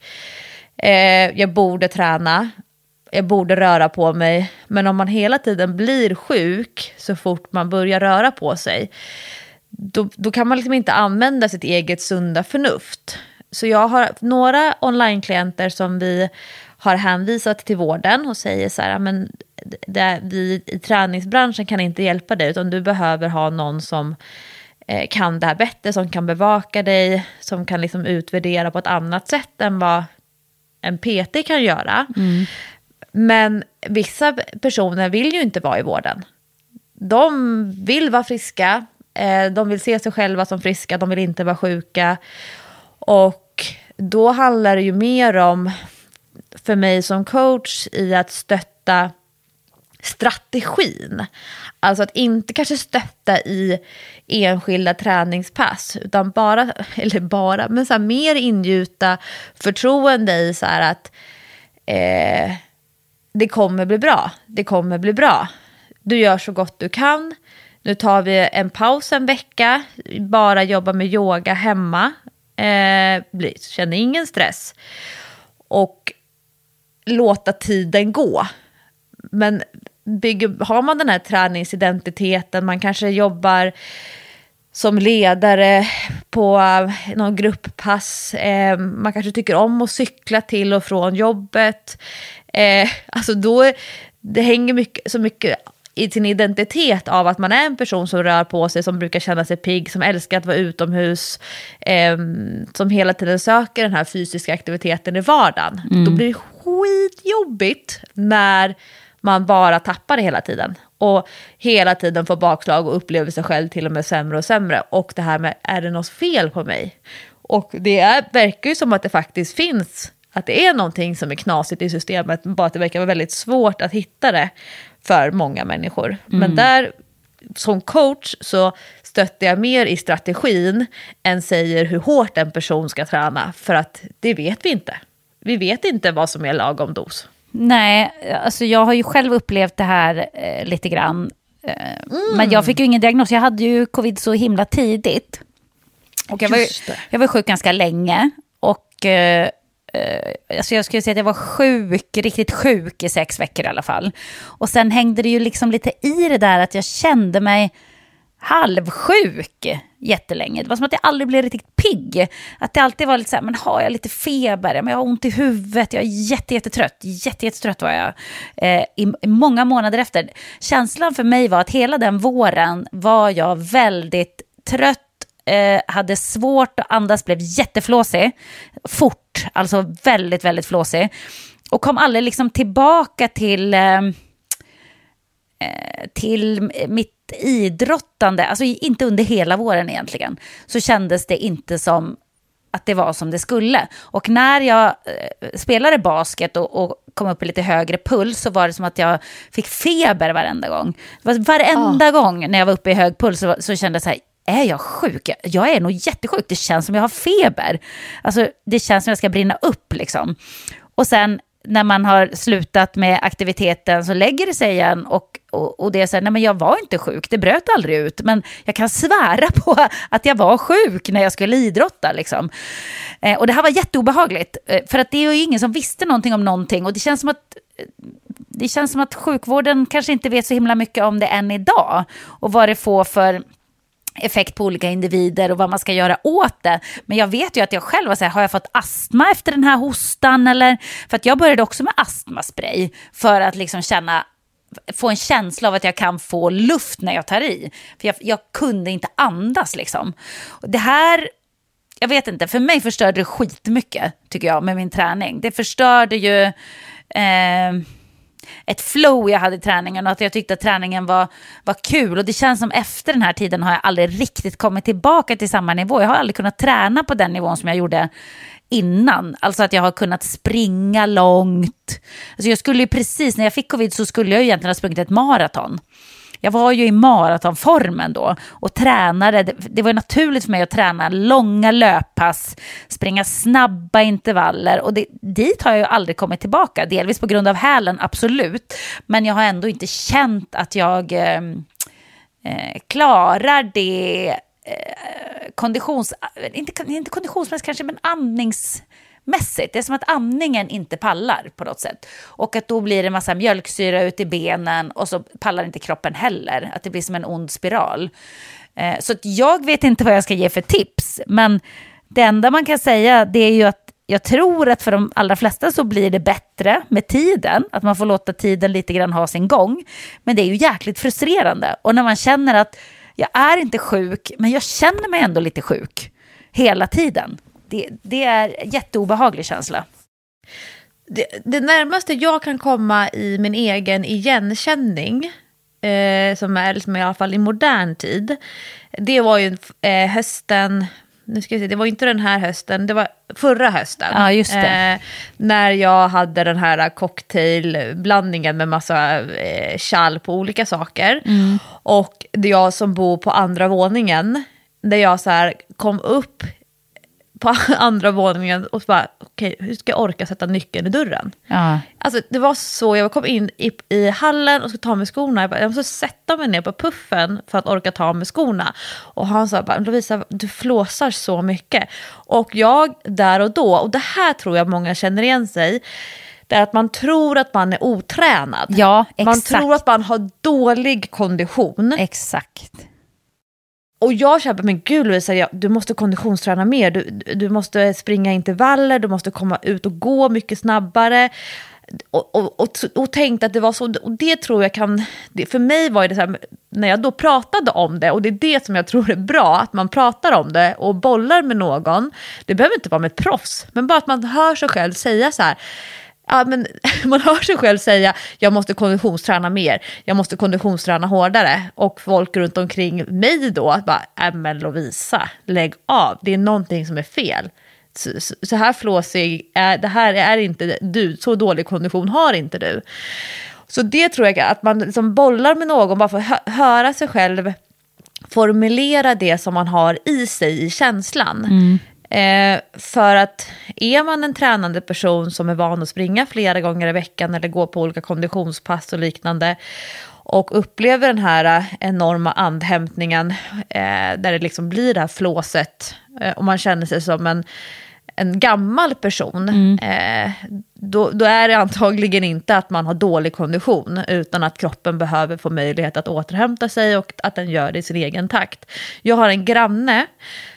Eh, jag borde träna, jag borde röra på mig. Men om man hela tiden blir sjuk så fort man börjar röra på sig, då, då kan man liksom inte använda sitt eget sunda förnuft. Så jag har några online-klienter som vi har hänvisat till vården och säger så här, men det, vi i träningsbranschen kan inte hjälpa dig, utan du behöver ha någon som eh, kan det här bättre, som kan bevaka dig, som kan liksom utvärdera på ett annat sätt än vad en PT kan göra. Mm. Men vissa personer vill ju inte vara i vården. De vill vara friska, eh, de vill se sig själva som friska, de vill inte vara sjuka. Och då handlar det ju mer om, för mig som coach, i att stötta strategin. Alltså att inte kanske stötta i enskilda träningspass, utan bara, eller bara, men så här, mer ingjuta förtroende i så här att eh, det kommer bli bra, det kommer bli bra. Du gör så gott du kan. Nu tar vi en paus en vecka, bara jobba med yoga hemma. Eh, känner ingen stress. Och låta tiden gå. Men bygger, har man den här träningsidentiteten, man kanske jobbar som ledare på eh, någon grupppass. Eh, man kanske tycker om att cykla till och från jobbet. Eh, alltså då, det hänger mycket, så mycket i sin identitet av att man är en person som rör på sig, som brukar känna sig pigg, som älskar att vara utomhus, eh, som hela tiden söker den här fysiska aktiviteten i vardagen. Då blir det skitjobbigt när man bara tappar det hela tiden. Och hela tiden får bakslag och upplever sig själv till och med sämre och sämre. Och det här med, är det något fel på mig? Och det är, verkar ju som att det faktiskt finns, att det är någonting som är knasigt i systemet, bara att det verkar vara väldigt svårt att hitta det för många människor. Men där, som coach, så stöttar jag mer i strategin än säger hur hårt en person ska träna, för att det vet vi inte. Vi vet inte vad som är lagom dos. Nej, alltså jag har ju själv upplevt det här eh, lite grann. Eh, Men jag fick ju ingen diagnos. Jag hade ju covid så himla tidigt. Och jag var, ju, jag var sjuk ganska länge. Och eh, eh, alltså jag skulle säga att jag var sjuk, riktigt sjuk i sex veckor i alla fall. Och sen hängde det ju liksom lite i det där att jag kände mig halvsjuk jättelänge. Det var som att jag aldrig blev riktigt pigg. Att det alltid var lite så här, men har jag lite feber, men jag har ont i huvudet, jag är jättejättetrött, jättetrött. Jättetrött var jag eh, i, i många månader efter. Känslan för mig var att hela den våren var jag väldigt trött, eh, hade svårt att andas, blev jätteflåsig, fort, alltså väldigt, väldigt flåsig. Och kom aldrig liksom tillbaka till... Eh, till mitt idrottande, alltså inte under hela våren egentligen, så kändes det inte som att det var som det skulle. Och när jag eh, spelade basket och, och kom upp i lite högre puls så var det som att jag fick feber varenda gång. Varenda gång när jag var uppe i hög puls så, så kände jag så här, är jag sjuk? Jag- är nog jättesjuk, det känns som jag har feber. Alltså det känns som jag ska brinna upp liksom. Och sen när man har slutat med aktiviteten så lägger det sig igen och, och, och det är så här, nej men jag var inte sjuk, det bröt aldrig ut, men jag kan svära på att jag var sjuk när jag skulle idrotta liksom. Eh, och det här var jätteobehagligt, eh, för att det är ju ingen som visste någonting om någonting och det känns som att eh, det känns som att sjukvården kanske inte vet så himla mycket om det än idag och vad det får för effekt på olika individer och vad man ska göra åt det. Men jag vet ju att jag själv var så här, har jag fått astma efter den här hostan? Eller, för att jag började också med astmaspray för att liksom känna få en känsla av att jag kan få luft när jag tar i. För jag, jag kunde inte andas liksom. Det här, jag vet inte, för mig förstörde det skitmycket tycker jag med min träning. Det förstörde ju eh, ett flow jag hade i träningen och att jag tyckte att träningen var, var kul. Och det känns som efter den här tiden har jag aldrig riktigt kommit tillbaka till samma nivå. Jag har aldrig kunnat träna på den nivån som jag gjorde innan. Alltså att jag har kunnat springa långt. Alltså jag skulle ju precis, när jag fick covid så skulle jag ju egentligen ha sprungit ett maraton. Jag var ju i maratonformen då och tränade. Det var naturligt för mig att träna långa löppass, springa snabba intervaller och det, dit har jag ju aldrig kommit tillbaka. Delvis på grund av hälen, absolut. Men jag har ändå inte känt att jag eh, eh klarar det eh, konditions... Inte, inte konditionsmässigt kanske, men andnings andningsmässigt. Det är som att andningen inte pallar på något sätt. Och att då blir det en massa mjölksyra ut i benen och så pallar inte kroppen heller. Att det blir som en ond spiral. Eh, så jag vet inte vad jag ska ge för tips. Men det enda man kan säga det är ju att jag tror att för de allra flesta så blir det bättre med tiden, att man får låta tiden lite grann ha sin gång. Men det är ju jäkligt frustrerande. Och när man känner att jag är inte sjuk, men jag känner mig ändå lite sjuk hela tiden. Det, det är en jätteobehaglig känsla. Det, det, närmaste jag kan komma i min egen igenkänning, eh, som är liksom i alla fall i modern tid, det var ju eh, hösten, nu ska vi se, det var inte den här hösten, det var förra hösten. Ja, just det. Eh, när jag hade den här cocktailblandningen med massa eh, chall på olika saker. Mm. Och det jag som bor på andra våningen, där jag så här kom upp på andra våningen och så bara, okej, okay, hur ska jag orka sätta nyckeln i dörren? Ja. Alltså det var så, jag kom in i, i hallen och skulle ta med skorna, jag, bara, jag måste sätta mig ner på puffen för att orka ta med skorna. Och han sa bara, Lovisa, du flåsar så mycket. Och jag där och då, och det här tror jag många känner igen sig, det är att man tror att man är otränad. Ja, exakt. Man tror att man har dålig kondition. Exakt. Och jag känner, men gud Louisa, du måste konditionsträna mer. Du, du måste springa intervaller, du måste komma ut och gå mycket snabbare. Och, och, och, och tänkte att det var så, och det tror jag kan, för mig var det så här, när jag då pratade om det, och det är det som jag tror är bra, att man pratar om det och bollar med någon, det behöver inte vara med ett proffs, men bara att man hör sig själv säga så här, ja, men man hör sig själv säga jag måste konditionsträna mer, jag måste konditionsträna hårdare. Och folk runt omkring mig då bara, äh, men Lovisa, lägg av, det är någonting som är fel. Så, så här flåsig, är, det här är inte du, så dålig kondition har inte du. Så det tror jag att man liksom bollar med någon, bara för att höra sig själv formulera det som man har i sig i känslan. Mm. Eh, för att är man en tränande person som är van att springa flera gånger i veckan eller gå på olika konditionspass och liknande och upplever den här enorma andhämtningen eh, där det liksom blir det här flåset eh, och man känner sig som en, en gammal person, mm. eh, då, då, är det antagligen inte att man har dålig kondition, utan att kroppen behöver få möjlighet att återhämta sig och att den gör det i sin egen takt. Jag har en granne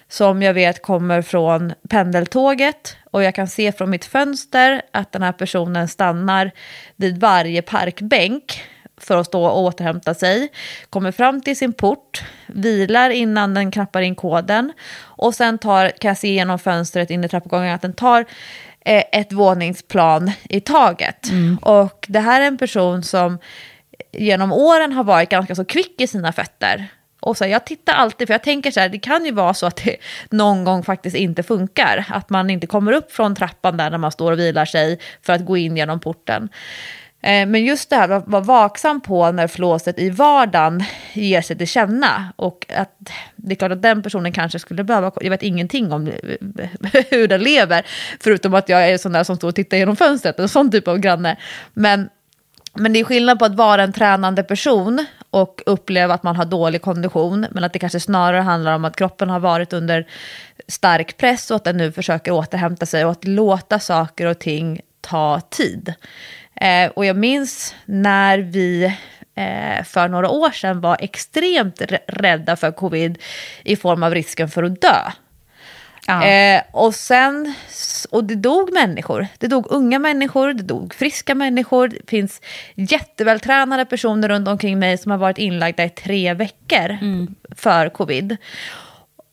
som jag vet kommer från pendeltåget och jag kan se från mitt fönster att den här personen stannar vid varje parkbänk för att stå och återhämta sig, kommer fram till sin port, vilar innan den knappar in koden och sen tar, kan jag se genom fönstret in i trappuppgången att den tar eh, ett våningsplan i taget. Mm. Och det här är en person som genom åren har varit ganska så kvick i sina fötter och så här, jag tittar alltid, för jag tänker så här, det kan ju vara så att det någon gång faktiskt inte funkar. Att man inte kommer upp från trappan där när man står och vilar sig för att gå in genom porten. Eh, men just det här att vara vaksam på när flåset i vardagen ger sig till känna. Och att det är klart att den personen kanske skulle behöva, jag vet ingenting om hur den lever, förutom att jag är sån där som står och tittar genom fönstret, en sån typ av granne. Men men det är skillnad på att vara en tränande person och uppleva att man har dålig kondition, men att det kanske snarare handlar om att kroppen har varit under stark press och att den nu försöker återhämta sig och att låta saker och ting ta tid. Eh, och jag minns när vi eh, för några år sedan var extremt rädda för covid i form av risken för att dö. Ja. Eh, och sen, och det dog människor. Det dog unga människor, det dog friska människor. Det finns jättevältränade personer runt omkring mig som har varit inlagda i tre veckor mm. för covid.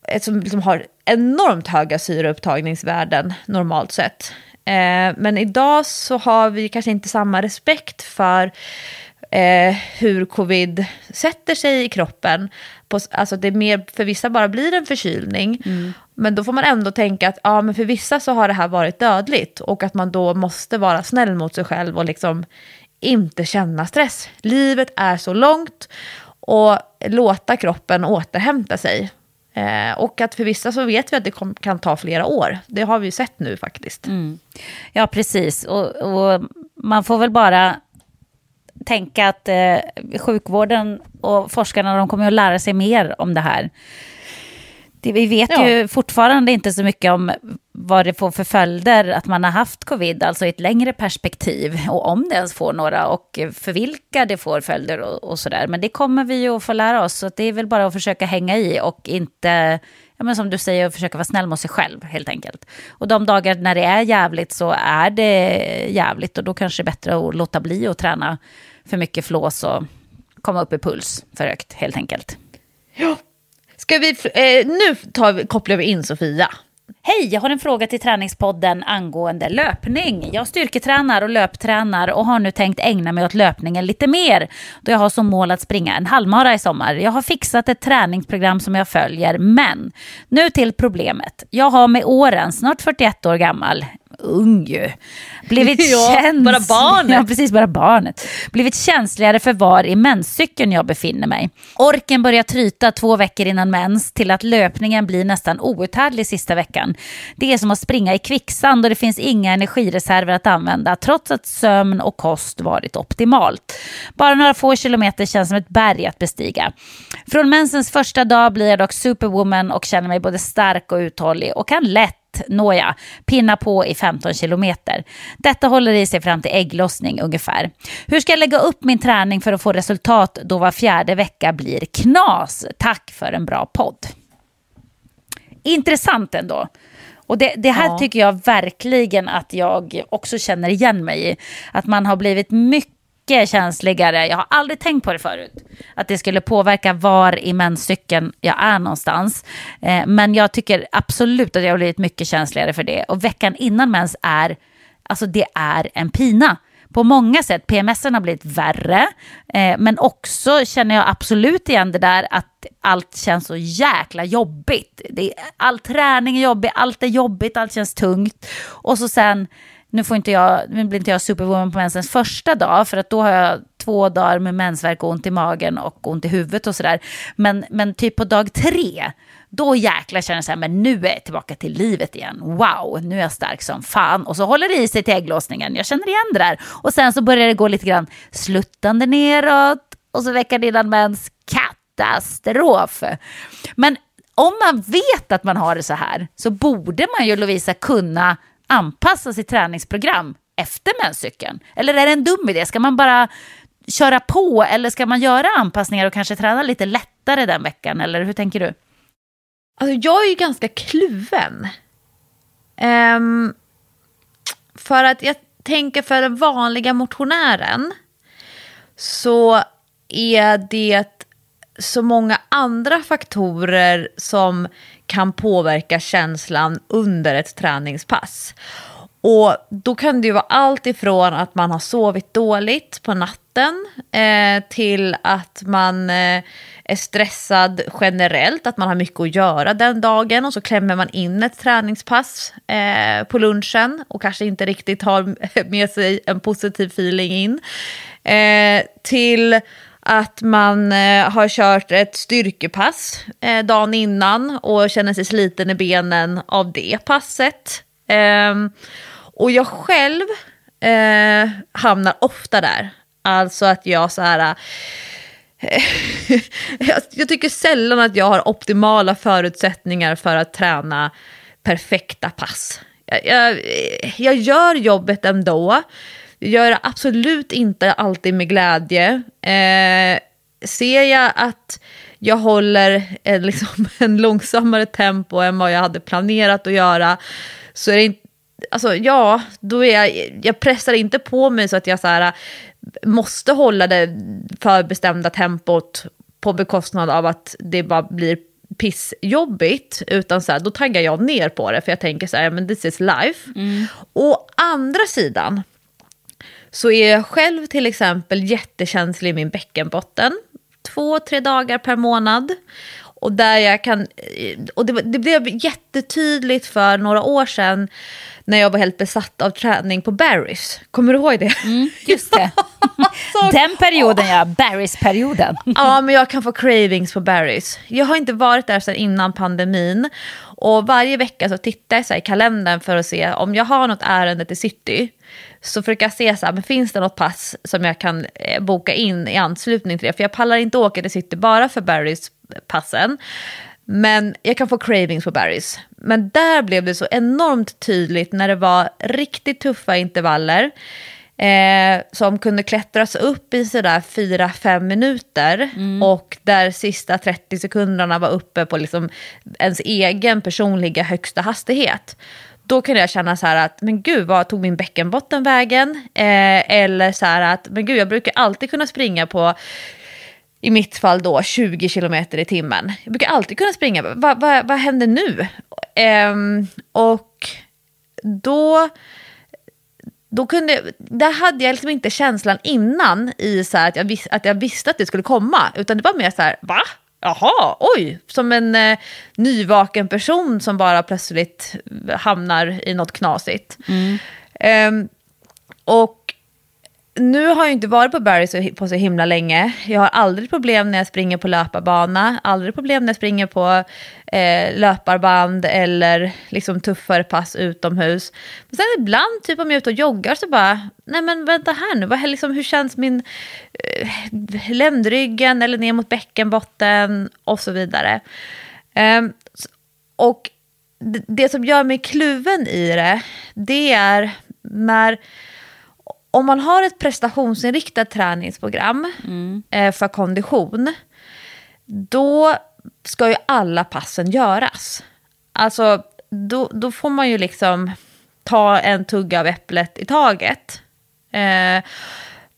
Eh, som liksom har enormt höga syreupptagningsvärden normalt sett. Eh, men idag så har vi kanske inte samma respekt för eh, hur covid sätter sig i kroppen. På, alltså det är mer, för vissa bara blir en förkylning. Mm. Men då får man ändå tänka att ja, men för vissa så har det här varit dödligt. Och att man då måste vara snäll mot sig själv och liksom inte känna stress. Livet är så långt och låta kroppen återhämta sig. Eh, och att för vissa så vet vi att det kom, kan ta flera år. Det har vi ju sett nu faktiskt. Mm. Ja, precis. Och, och, man får väl bara tänka att eh, sjukvården och forskarna de kommer att lära sig mer om det här. Det, vi vet ja. ju fortfarande inte så mycket om vad det får för följder att man har haft covid, alltså i ett längre perspektiv, och om det ens får några, och för vilka det får följder och, och sådär. Men det kommer vi ju att få lära oss, så det är väl bara att försöka hänga i och inte, ja men som du säger, försöka vara snäll mot sig själv helt enkelt. Och de dagar när det är jävligt så är det jävligt och då kanske det är bättre att låta bli att träna för mycket flås och komma upp i puls för högt helt enkelt. Ja, Ska vi, eh, nu tar kopplar vi in Sofia. Hej, jag har en fråga till träningspodden angående löpning. Jag styrketränar och löptränar och har nu tänkt ägna mig åt löpningen lite mer då jag har som mål att springa en halvmara i sommar. Jag har fixat ett träningsprogram som jag följer, men nu till problemet. Jag har med åren, snart 41 år gammal, ung ju. Blivit ja, känslig... bara barnet. Ja, precis, bara barnet. Blivit känsligare för var i menscykeln jag befinner mig. Orken börjar tryta två veckor innan mens till att löpningen blir nästan outhärdlig sista veckan. Det är som att springa i kvicksand och det finns inga energireserver att använda trots att sömn och kost varit optimalt. Bara några få kilometer känns som ett berg att bestiga. Från mensens första dag blir jag dock superwoman och känner mig både stark och uthållig och kan lätt nåja, pinna på i 15 kilometer. Detta håller i sig fram till ägglossning ungefär. Hur ska jag lägga upp min träning för att få resultat då var fjärde vecka blir knas? Tack för en bra podd. Intressant ändå. Och det, det här ja. tycker jag verkligen att jag också känner igen mig i. Att man har blivit mycket mycket känsligare. Jag har aldrig tänkt på det förut. Att det skulle påverka var i menscykeln jag är någonstans. Eh, men jag tycker absolut att jag har blivit mycket känsligare för det. Och veckan innan mens är, alltså det är en pina. På många sätt, PMS har blivit värre, eh, men också känner jag absolut igen det där att allt känns så jäkla jobbigt. Det, all träning är jobbig, allt är jobbigt, allt känns tungt. Och så sen nu, får inte jag, nu blir inte jag superwoman på mensens första dag, för att då har jag två dagar med mensvärk och ont i magen och ont i huvudet och sådär. Men, men typ på dag tre, då jäklar känner jag så här, men nu är jag tillbaka till livet igen. Wow, nu är jag stark som fan. Och så håller det i sig till ägglossningen. Jag känner igen det där. Och sen så börjar det gå lite grann sluttande neråt. Och så veckan innan mens, katastrof. Men om man vet att man har det så här så borde man ju Lovisa kunna anpassa sitt träningsprogram efter menscykeln? Eller är det en dum idé? Ska man bara köra på eller ska man göra anpassningar och kanske träna lite lättare den veckan? Eller hur tänker du? Alltså jag är ju ganska kluven. Um, för att jag tänker för den vanliga motionären så är det så många andra faktorer som kan påverka känslan under ett träningspass. Och då kan det ju vara allt ifrån att man har sovit dåligt på natten eh, till att man eh, är stressad generellt, att man har mycket att göra den dagen och så klämmer man in ett träningspass eh, på lunchen och kanske inte riktigt har med sig en positiv feeling in. Eh, till att man eh, har kört ett styrkepass eh, dagen innan och känner sig sliten i benen av det passet. Eh, och jag själv eh, hamnar ofta där. Alltså att jag så här... Eh, jag tycker sällan att jag har optimala förutsättningar för att träna perfekta pass. Jag, jag, jag gör jobbet ändå. Jag gör det absolut inte alltid med glädje. Eh, ser jag att jag håller en, liksom, en långsammare tempo än vad jag hade planerat att göra så är det inte Alltså ja, då är jag, jag pressar inte på mig så att jag så här, måste hålla det förbestämda tempot på bekostnad av att det bara blir pissjobbigt, utan så här, då taggar jag ner på det, för jag tänker så här, men this is life. Mm. Å andra sidan så är jag själv till exempel jättekänslig i min bäckenbotten, två, tre dagar per månad. Och där jag kan, och det, det blev jättetydligt för några år sedan när jag var helt besatt av träning på Barry's. Kommer du ihåg det? Mm, just det. Den perioden ja, Barry's-perioden. ja, men jag kan få cravings på Barry's. Jag har inte varit där sedan innan pandemin. Och varje vecka så tittar jag så i kalendern för att se om jag har något ärende till city. Så försöker jag se så här, men finns det något pass som jag kan eh, boka in i anslutning till det. För jag pallar inte åka till city bara för Barry's passen. Men jag kan få cravings på Barrys. Men där blev det så enormt tydligt när det var riktigt tuffa intervaller. Eh, som kunde klättras upp i sådär 4-5 minuter. Mm. Och där sista 30 sekunderna var uppe på liksom ens egen personliga högsta hastighet. Då kunde jag känna så här att, men gud, vad tog min bäckenbotten vägen? Eh, eller så här att, men gud, jag brukar alltid kunna springa på i mitt fall då 20 kilometer i timmen. Jag brukar alltid kunna springa. Vad va, va händer nu? Um, och då, då kunde, där hade jag liksom inte känslan innan i så att, jag vis, att jag visste att det skulle komma. Utan det var mer så här, va? Jaha, oj, som en eh, nyvaken person som bara plötsligt hamnar i något knasigt. Mm. Um, och nu har jag inte varit på Barry på så himla länge. Jag har aldrig problem när jag springer på löparbana, aldrig problem när jag springer på eh, löparband eller liksom tuffare pass utomhus. Men sen ibland, typ om jag är ute och joggar så bara, nej men vänta här nu, vad, liksom, hur känns min eh, ländryggen eller ner mot bäckenbotten och så vidare. Eh, och det, det som gör mig kluven i det, det är när om man har ett prestationsinriktat träningsprogram mm. eh, för kondition, då ska ju alla passen göras. Alltså, då, då får man ju liksom ta en tugga av äpplet i taget. Eh,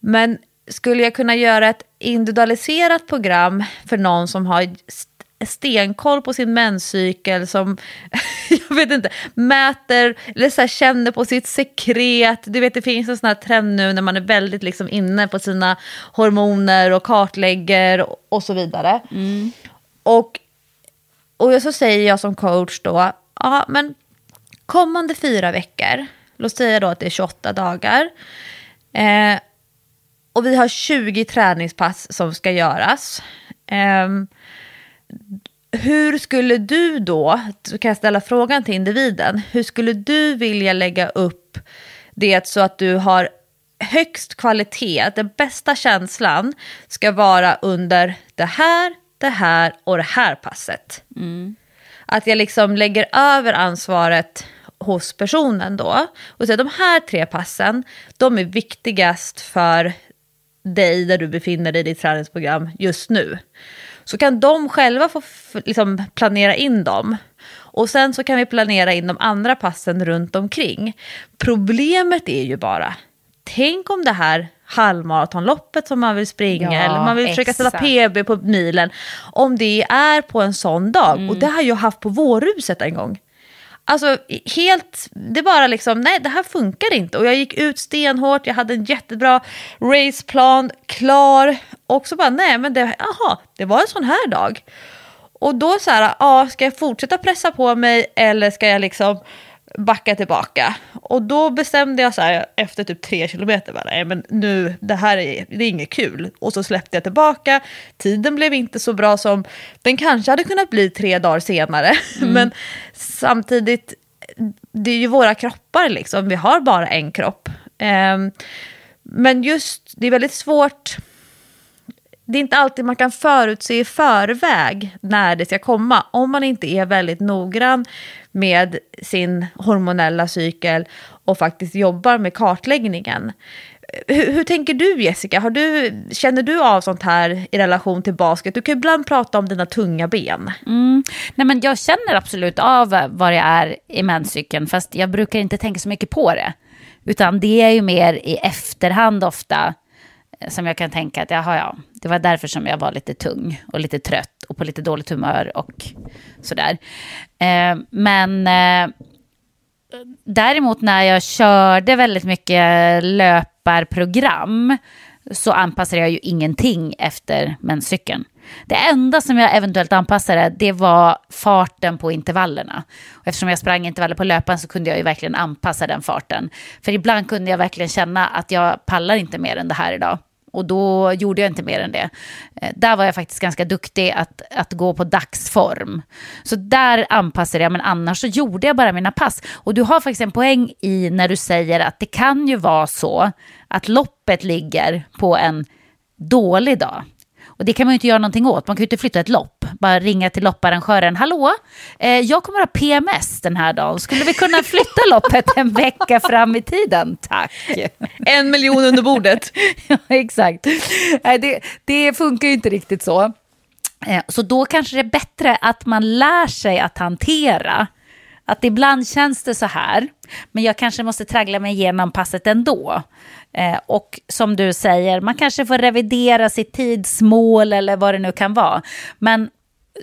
men skulle jag kunna göra ett individualiserat program för någon som har stenkoll på sin menscykel som, jag vet inte, mäter eller så här, känner på sitt sekret. Du vet det finns en sån här trend nu när man är väldigt liksom inne på sina hormoner och kartlägger och så vidare. Mm. Och, och så säger jag som coach då, ja men kommande fyra veckor, låt säga då att det är 28 dagar. Eh, och vi har 20 träningspass som ska göras. Eh, hur skulle du då, så kan jag ställa frågan till individen, hur skulle du vilja lägga upp det så att du har högst kvalitet, den bästa känslan ska vara under det här, det här och det här passet. Mm. Att jag liksom lägger över ansvaret hos personen då. Och säger de här tre passen, de är viktigast för dig där du befinner dig i ditt träningsprogram just nu så kan de själva få liksom, planera in dem. Och sen så kan vi planera in de andra passen runt omkring. Problemet är ju bara, tänk om det här halvmaratonloppet som man vill springa ja, eller man vill försöka ställa PB på milen. Om det är på en sån dag, mm. och det har jag haft på vårruset en gång. Alltså helt, det bara liksom, nej det här funkar inte. Och jag gick ut stenhårt, jag hade en jättebra raceplan klar. Och så bara, nej men det, aha, det var en sån här dag. Och då så här, ja, ska jag fortsätta pressa på mig eller ska jag liksom backa tillbaka. Och då bestämde jag så här efter typ tre kilometer, bara, nej men nu, det här är, det är inget kul. Och så släppte jag tillbaka, tiden blev inte så bra som den kanske hade kunnat bli tre dagar senare. Mm. men samtidigt, det är ju våra kroppar liksom, vi har bara en kropp. Um, men just, det är väldigt svårt det är inte alltid man kan förutse i förväg när det ska komma, om man inte är väldigt noggrann med sin hormonella cykel och faktiskt jobbar med kartläggningen. Hur, hur, tänker du Jessica? Har du, känner du av sånt här i relation till basket? Du kan ibland prata om dina tunga ben. Mm. Nej, men jag känner absolut av vad det är i menscykeln, fast jag brukar inte tänka så mycket på det. Utan det är ju mer i efterhand ofta eh, som jag kan tänka att jaha, ja, det var därför som jag var lite tung och lite trött och på lite dåligt humör och sådär. Eh, men eh, däremot när jag körde väldigt mycket löparprogram så anpassade jag ju ingenting efter menscykeln. Det enda som jag eventuellt anpassade, det var farten på intervallerna. Och eftersom jag sprang intervaller på löpan så kunde jag ju verkligen anpassa den farten. För ibland kunde jag verkligen känna att jag pallar inte mer än det här idag. Och då gjorde jag inte mer än det. Eh, där var jag faktiskt ganska duktig att, att gå på dagsform. Så där anpassade jag, men annars så gjorde jag bara mina pass. Och du har faktiskt en poäng i när du säger att det kan ju vara så att loppet ligger på en dålig dag. Och det kan man ju inte göra någonting åt. Man kan ju inte flytta ett lopp. Bara ringa till lopparrangören. Hallå, eh, jag kommer ha PMS den här dagen. Skulle vi kunna flytta loppet en vecka fram i tiden? Tack. En miljon under bordet. ja, exakt. Nej, det, det funkar ju inte riktigt så. Eh, så då kanske det är bättre att man lär sig att hantera att ibland känns det så här, men jag kanske måste traggla mig igenom passet ändå. Eh, och som du säger, man kanske får revidera sitt tidsmål eller vad det nu kan vara. Men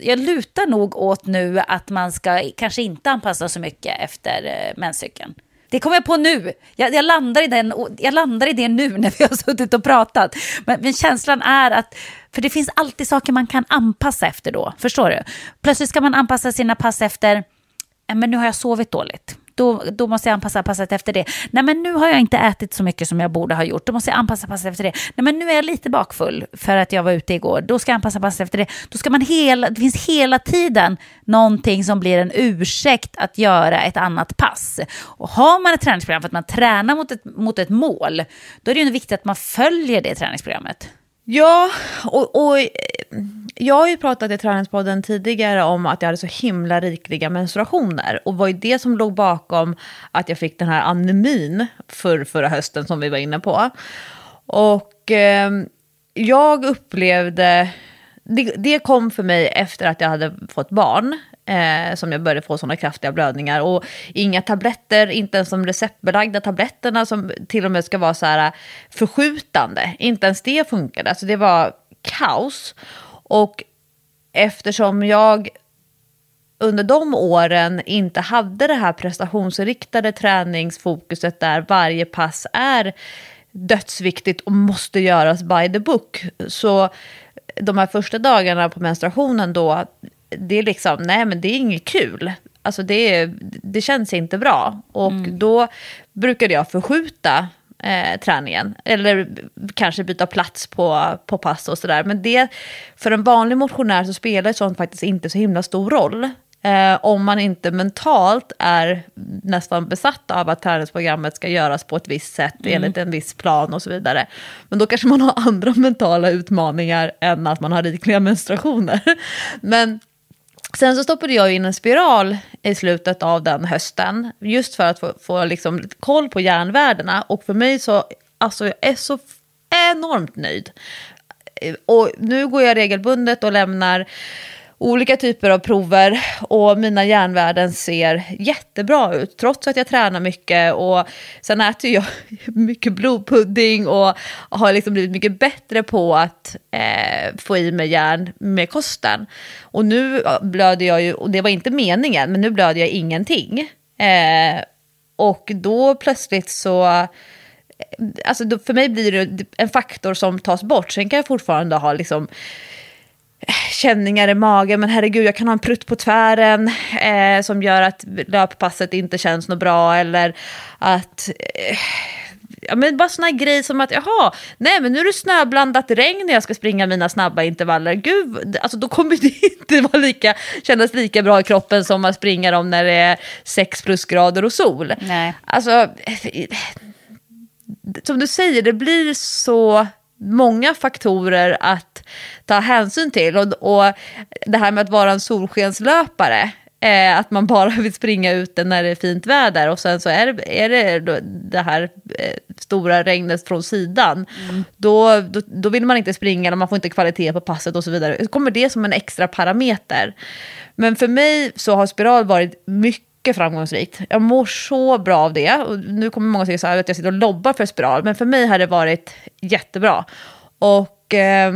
jag lutar nog åt nu att man ska kanske inte anpassa så mycket efter eh, menscykeln. Det kommer jag på nu. Jag, jag, landar i den, jag landar i det nu när vi har suttit och pratat. Men, men, känslan är att, för det finns alltid saker man kan anpassa efter då. Förstår du? Plötsligt ska man anpassa sina pass efter, men nu har jag sovit dåligt då, då måste jag anpassa passet efter det. Nej men nu har jag inte ätit så mycket som jag borde ha gjort, då måste jag anpassa passet efter det. Nej men nu är jag lite bakfull för att jag var ute igår, då ska jag anpassa passet efter det. Då ska man hela, det finns hela tiden någonting som blir en ursäkt att göra ett annat pass. Och har man ett träningsprogram för att man tränar mot ett, mot ett mål, då är det ju viktigt att man följer det träningsprogrammet. Ja, och, och jag har ju pratat i Träningspodden tidigare om att jag hade så himla rikliga menstruationer. Och var ju det som låg bakom att jag fick den här anemin för förra hösten som vi var inne på. Och eh, jag upplevde, det, det, kom för mig efter att jag hade fått barn. Eh, som jag började få sådana kraftiga blödningar. Och inga tabletter, inte ens de receptbelagda tabletterna som till och med ska vara så här förskjutande. Inte ens det funkade. Alltså det var kaos. Och eftersom jag under de åren inte hade det här prestationsriktade träningsfokuset där varje pass är dödsviktigt och måste göras by the book. Så de här första dagarna på menstruationen då, det är liksom, nej men det är inget kul. Alltså det, det känns inte bra. Och mm. då brukade jag förskjuta eh, träningen. Eller kanske byta plats på, på pass och sådär. Men det, för en vanlig motionär så spelar sånt faktiskt inte så himla stor roll. Eh, om man inte mentalt är nästan besatt av att träningsprogrammet ska göras på ett visst sätt mm. enligt en viss plan och så vidare. Men då kanske man har andra mentala utmaningar än att man har rikliga menstruationer. Men Sen så stoppade jag in en spiral i slutet av den hösten. Just för att få, få liksom koll på järnvärdena. Och för mig så, alltså jag är så enormt nöjd. Och nu går jag regelbundet och lämnar olika typer av prover och mina järnvärden ser jättebra ut trots att jag tränar mycket och sen äter jag mycket blodpudding och har liksom blivit mycket bättre på att eh, få i mig järn med kosten. Och nu blöder jag ju, och det var inte meningen, men nu blöder jag ingenting. Eh, och då plötsligt så eh, Alltså för mig blir det en faktor som tas bort. Sen kan jag fortfarande ha liksom känningar i magen, men herregud jag kan ha en prutt på tvären eh, som gör att löppasset inte känns något bra eller att eh, Ja, men bara såna grejer som att jaha, nej men nu är det snöblandat regn när jag ska springa mina snabba intervaller. Gud, alltså då kommer det inte vara lika, kännas lika bra i kroppen som att springa dem när det är 6 plusgrader och sol. Nej. Alltså, som du säger, det blir så många faktorer att ta hänsyn till. Och, och det här med att vara en solskenslöpare, Eh, att man bara vill springa ute när det är fint väder och sen så är det, är det det här eh, stora regnet från sidan. Mm. Då, då, då, vill man inte springa, eller man får inte kvalitet på passet och så vidare. Så kommer det som en extra parameter. Men för mig så har spiral varit mycket framgångsrikt. Jag mår så bra av det. Och nu kommer många säga så här att jag sitter och lobbar för spiral, men för mig har det varit jättebra. Och eh,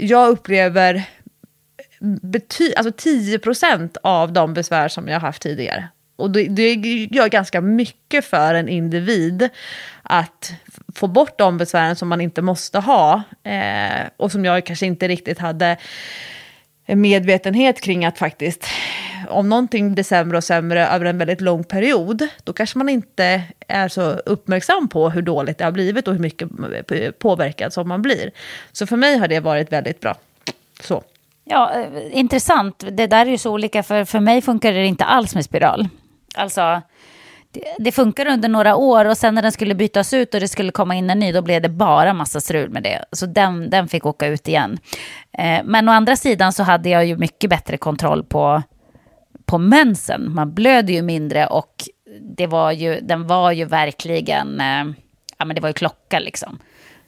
jag upplever bety alltså 10% av de besvär som jag har haft tidigare. Och det, det gör ganska mycket för en individ att få bort de besvären som man inte måste ha. Eh, och som jag kanske inte riktigt hade medvetenhet kring att faktiskt om någonting blir sämre och sämre över en väldigt lång period, då kanske man inte är så uppmärksam på hur dåligt det har blivit och hur mycket påverkad som man blir. Så för mig har det varit väldigt bra. Så. Ja, eh, intressant. Det där är ju så olika, för, för mig funkar det inte alls med spiral. Alltså, det, funkar under några år och sen när den skulle bytas ut och det skulle komma in en ny, då blev det bara massa strul med det. Så den, den fick åka ut igen. Eh, men å andra sidan så hade jag ju mycket bättre kontroll på, på mensen. Man blöder ju mindre och det var ju, den var ju verkligen, eh, ja men det var ju klocka liksom.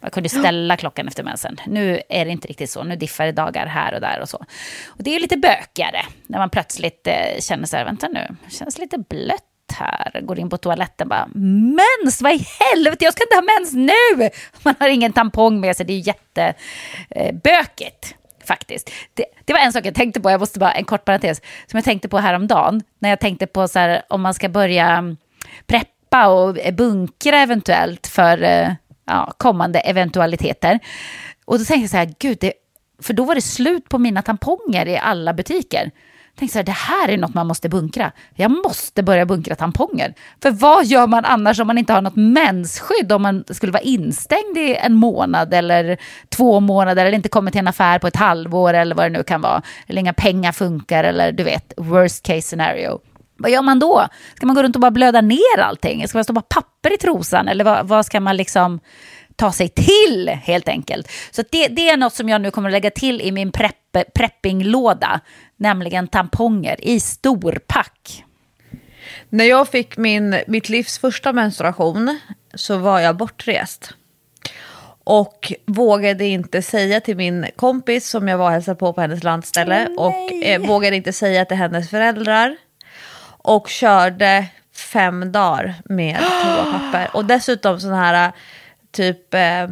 Man kunde ställa klockan efter mensen. Nu är det inte riktigt så. Nu diffar det dagar här och där och så. Och det är lite bökigare när man plötsligt eh, känner så här, vänta nu, det känns lite blött här. Går in på toaletten bara, mens, vad i helvete, jag ska inte ha mens nu! Man har ingen tampong med sig, det är jättebökigt. Eh, faktiskt. Det, det, var en sak jag tänkte på, jag måste bara, en kort parentes, som jag tänkte på häromdagen, när jag tänkte på så här, om man ska börja mm, preppa och eh, bunkra eventuellt för eh, ja, kommande eventualiteter. Och då tänkte jag så här, gud, det, för då var det slut på mina tamponger i alla butiker. Tänk tänkte så här, det här är något man måste bunkra. Jag måste börja bunkra tamponger. För vad gör man annars om man inte har något mensskydd? Om man skulle vara instängd i en månad eller två månader eller inte kommer till en affär på ett halvår eller vad det nu kan vara. Eller inga pengar funkar eller du vet, worst case scenario. Vad gör man då? Ska man gå runt och bara blöda ner allting? Ska man stoppa papper i trosan? Eller vad, vad ska man liksom ta sig till helt enkelt? Så det, det, är något som jag nu kommer att lägga till i min prepp, preppinglåda, nämligen tamponger i storpack. När jag fick min, mitt livs första menstruation så var jag bortrest. Och vågade inte säga till min kompis som jag var och hälsade på på hennes landställe. Oh, och eh, vågade inte säga till hennes föräldrar och körde fem dagar med toapapper. Och dessutom sån här typ eh,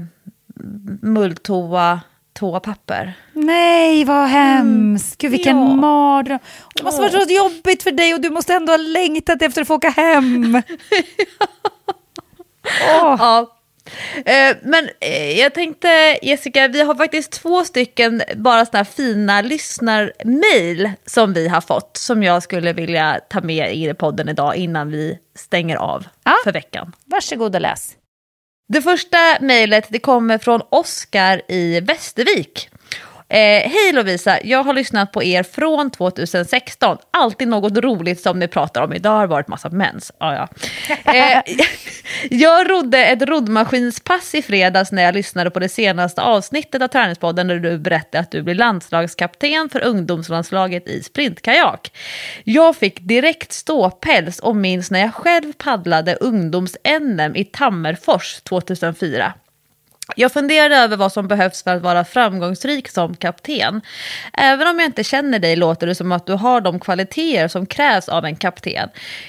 mulltoa toapapper. Nej, vad hemskt. Gud, vilken ja. mardröm. Det måste vara så jobbigt för dig och du måste ändå ha längtat efter att få åka hem. oh. Ja, Eh, men eh, jag tänkte Jessica, vi har faktiskt två stycken bara sådana här fina lyssnarmail som vi har fått som jag skulle vilja ta med i podden idag innan vi stänger av ja. för veckan. Varsågod och läs. Det första mejlet kommer från Oskar i Västervik. Eh, Hej Lovisa, jag har lyssnat på er från 2016. Alltid något roligt som ni pratar om. Idag har det varit massa mens. Ah, ja. eh, jag rodde ett roddmaskinspass i fredags när jag lyssnade på det senaste avsnittet av Träningspodden där du berättade att du blir landslagskapten för ungdomslandslaget i sprintkajak. Jag fick direkt ståpäls och minns när jag själv paddlade ungdoms-NM i Tammerfors 2004. Jag funderade över vad som behövs för att vara framgångsrik som kapten. Även om jag inte känner dig låter det som att du har de kvaliteter som krävs av en kapten.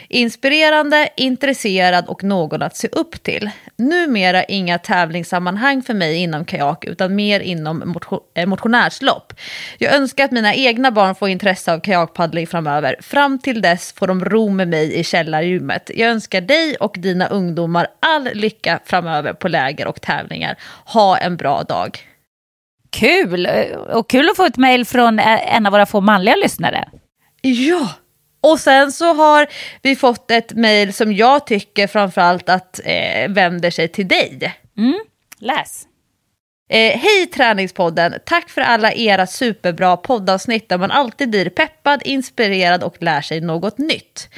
Inspirerande, intresserad och någon att se upp till. Numera inga tävlingssammanhang för mig inom kajak utan mer inom motion eh, motionärslopp. Jag önskar att mina egna barn får intresse av kajakpaddling framöver. Fram till dess får de ro med mig i källargymmet. Jag önskar dig och dina ungdomar all lycka framöver på läger och tävlingar. Ha en bra dag. Kul! Och kul att få ett mejl från en av våra få manliga lyssnare. Ja! Och sen så har vi fått ett mejl som jag tycker framförallt att eh, vänder sig till dig. Mm, läs. Eh, Hej Träningspodden! Tack för alla era superbra poddavsnitt där man alltid blir peppad, inspirerad och lär sig något nytt.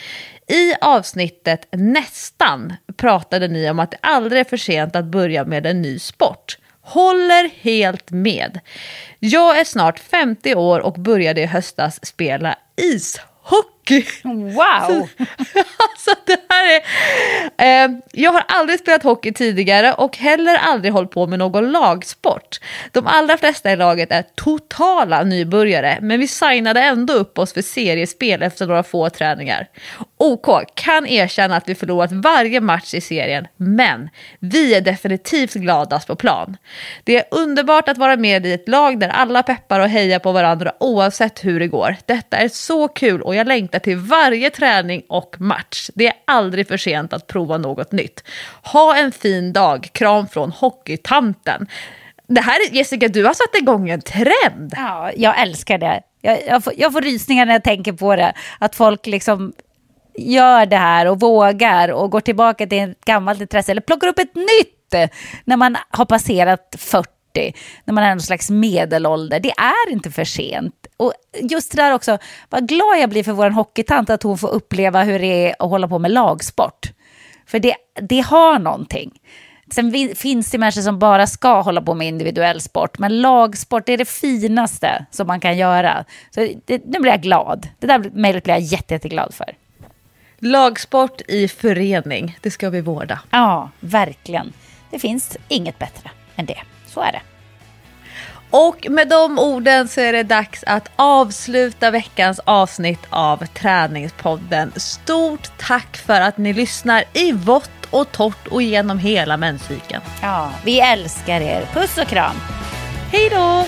I avsnittet Nästan pratade ni om att det aldrig är för sent att börja med en ny sport. Håller helt med. Jag är snart 50 år och började i höstas spela ishockey hockey. Wow! alltså det här är, eh, jag har aldrig spelat hockey tidigare och heller aldrig hållit på med någon lagsport. De allra flesta i laget är totala nybörjare, men vi signade ändå upp oss för seriespel efter några få träningar. OK, kan erkänna att vi förlorat varje match i serien, men vi är definitivt gladast på plan. Det är underbart att vara med i ett lag där alla peppar och hejar på varandra oavsett hur det går. Detta är så kul och jag längtar till varje träning och match. Det är aldrig för sent att prova något nytt. Ha en fin dag. Kram från Hockeytanten. Det här, Jessica, du har satt igång en trend. Ja, jag älskar det. Jag, jag, får, jag får rysningar när jag tänker på det. Att folk liksom gör det här och vågar och går tillbaka till ett gammalt intresse eller plockar upp ett nytt när man har passerat 40, när man är någon slags medelålder. Det är inte för sent. Och just det där också, vad glad jag blir för vår hockeytant att hon får uppleva hur det är att hålla på med lagsport. För det, det har någonting. Sen finns det människor som bara ska hålla på med individuell sport, men lagsport är det finaste som man kan göra. Så det, nu blir jag glad. Det där mejlet blir jag jätte, jätteglad för. Lagsport i förening, det ska vi vårda. Ja, verkligen. Det finns inget bättre än det. Så är det. Och med de orden så är det dags att avsluta veckans avsnitt av Träningspodden. Stort tack för att ni lyssnar i vått och torrt och genom hela menscykeln. Ja, vi älskar er. Puss och kram. Hej då!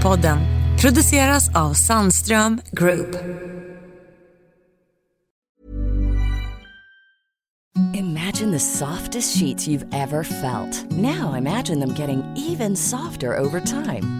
Träningspodden produceras av Sandström Group. Imagine the softest sheets you've ever felt. Now imagine them getting even softer over time.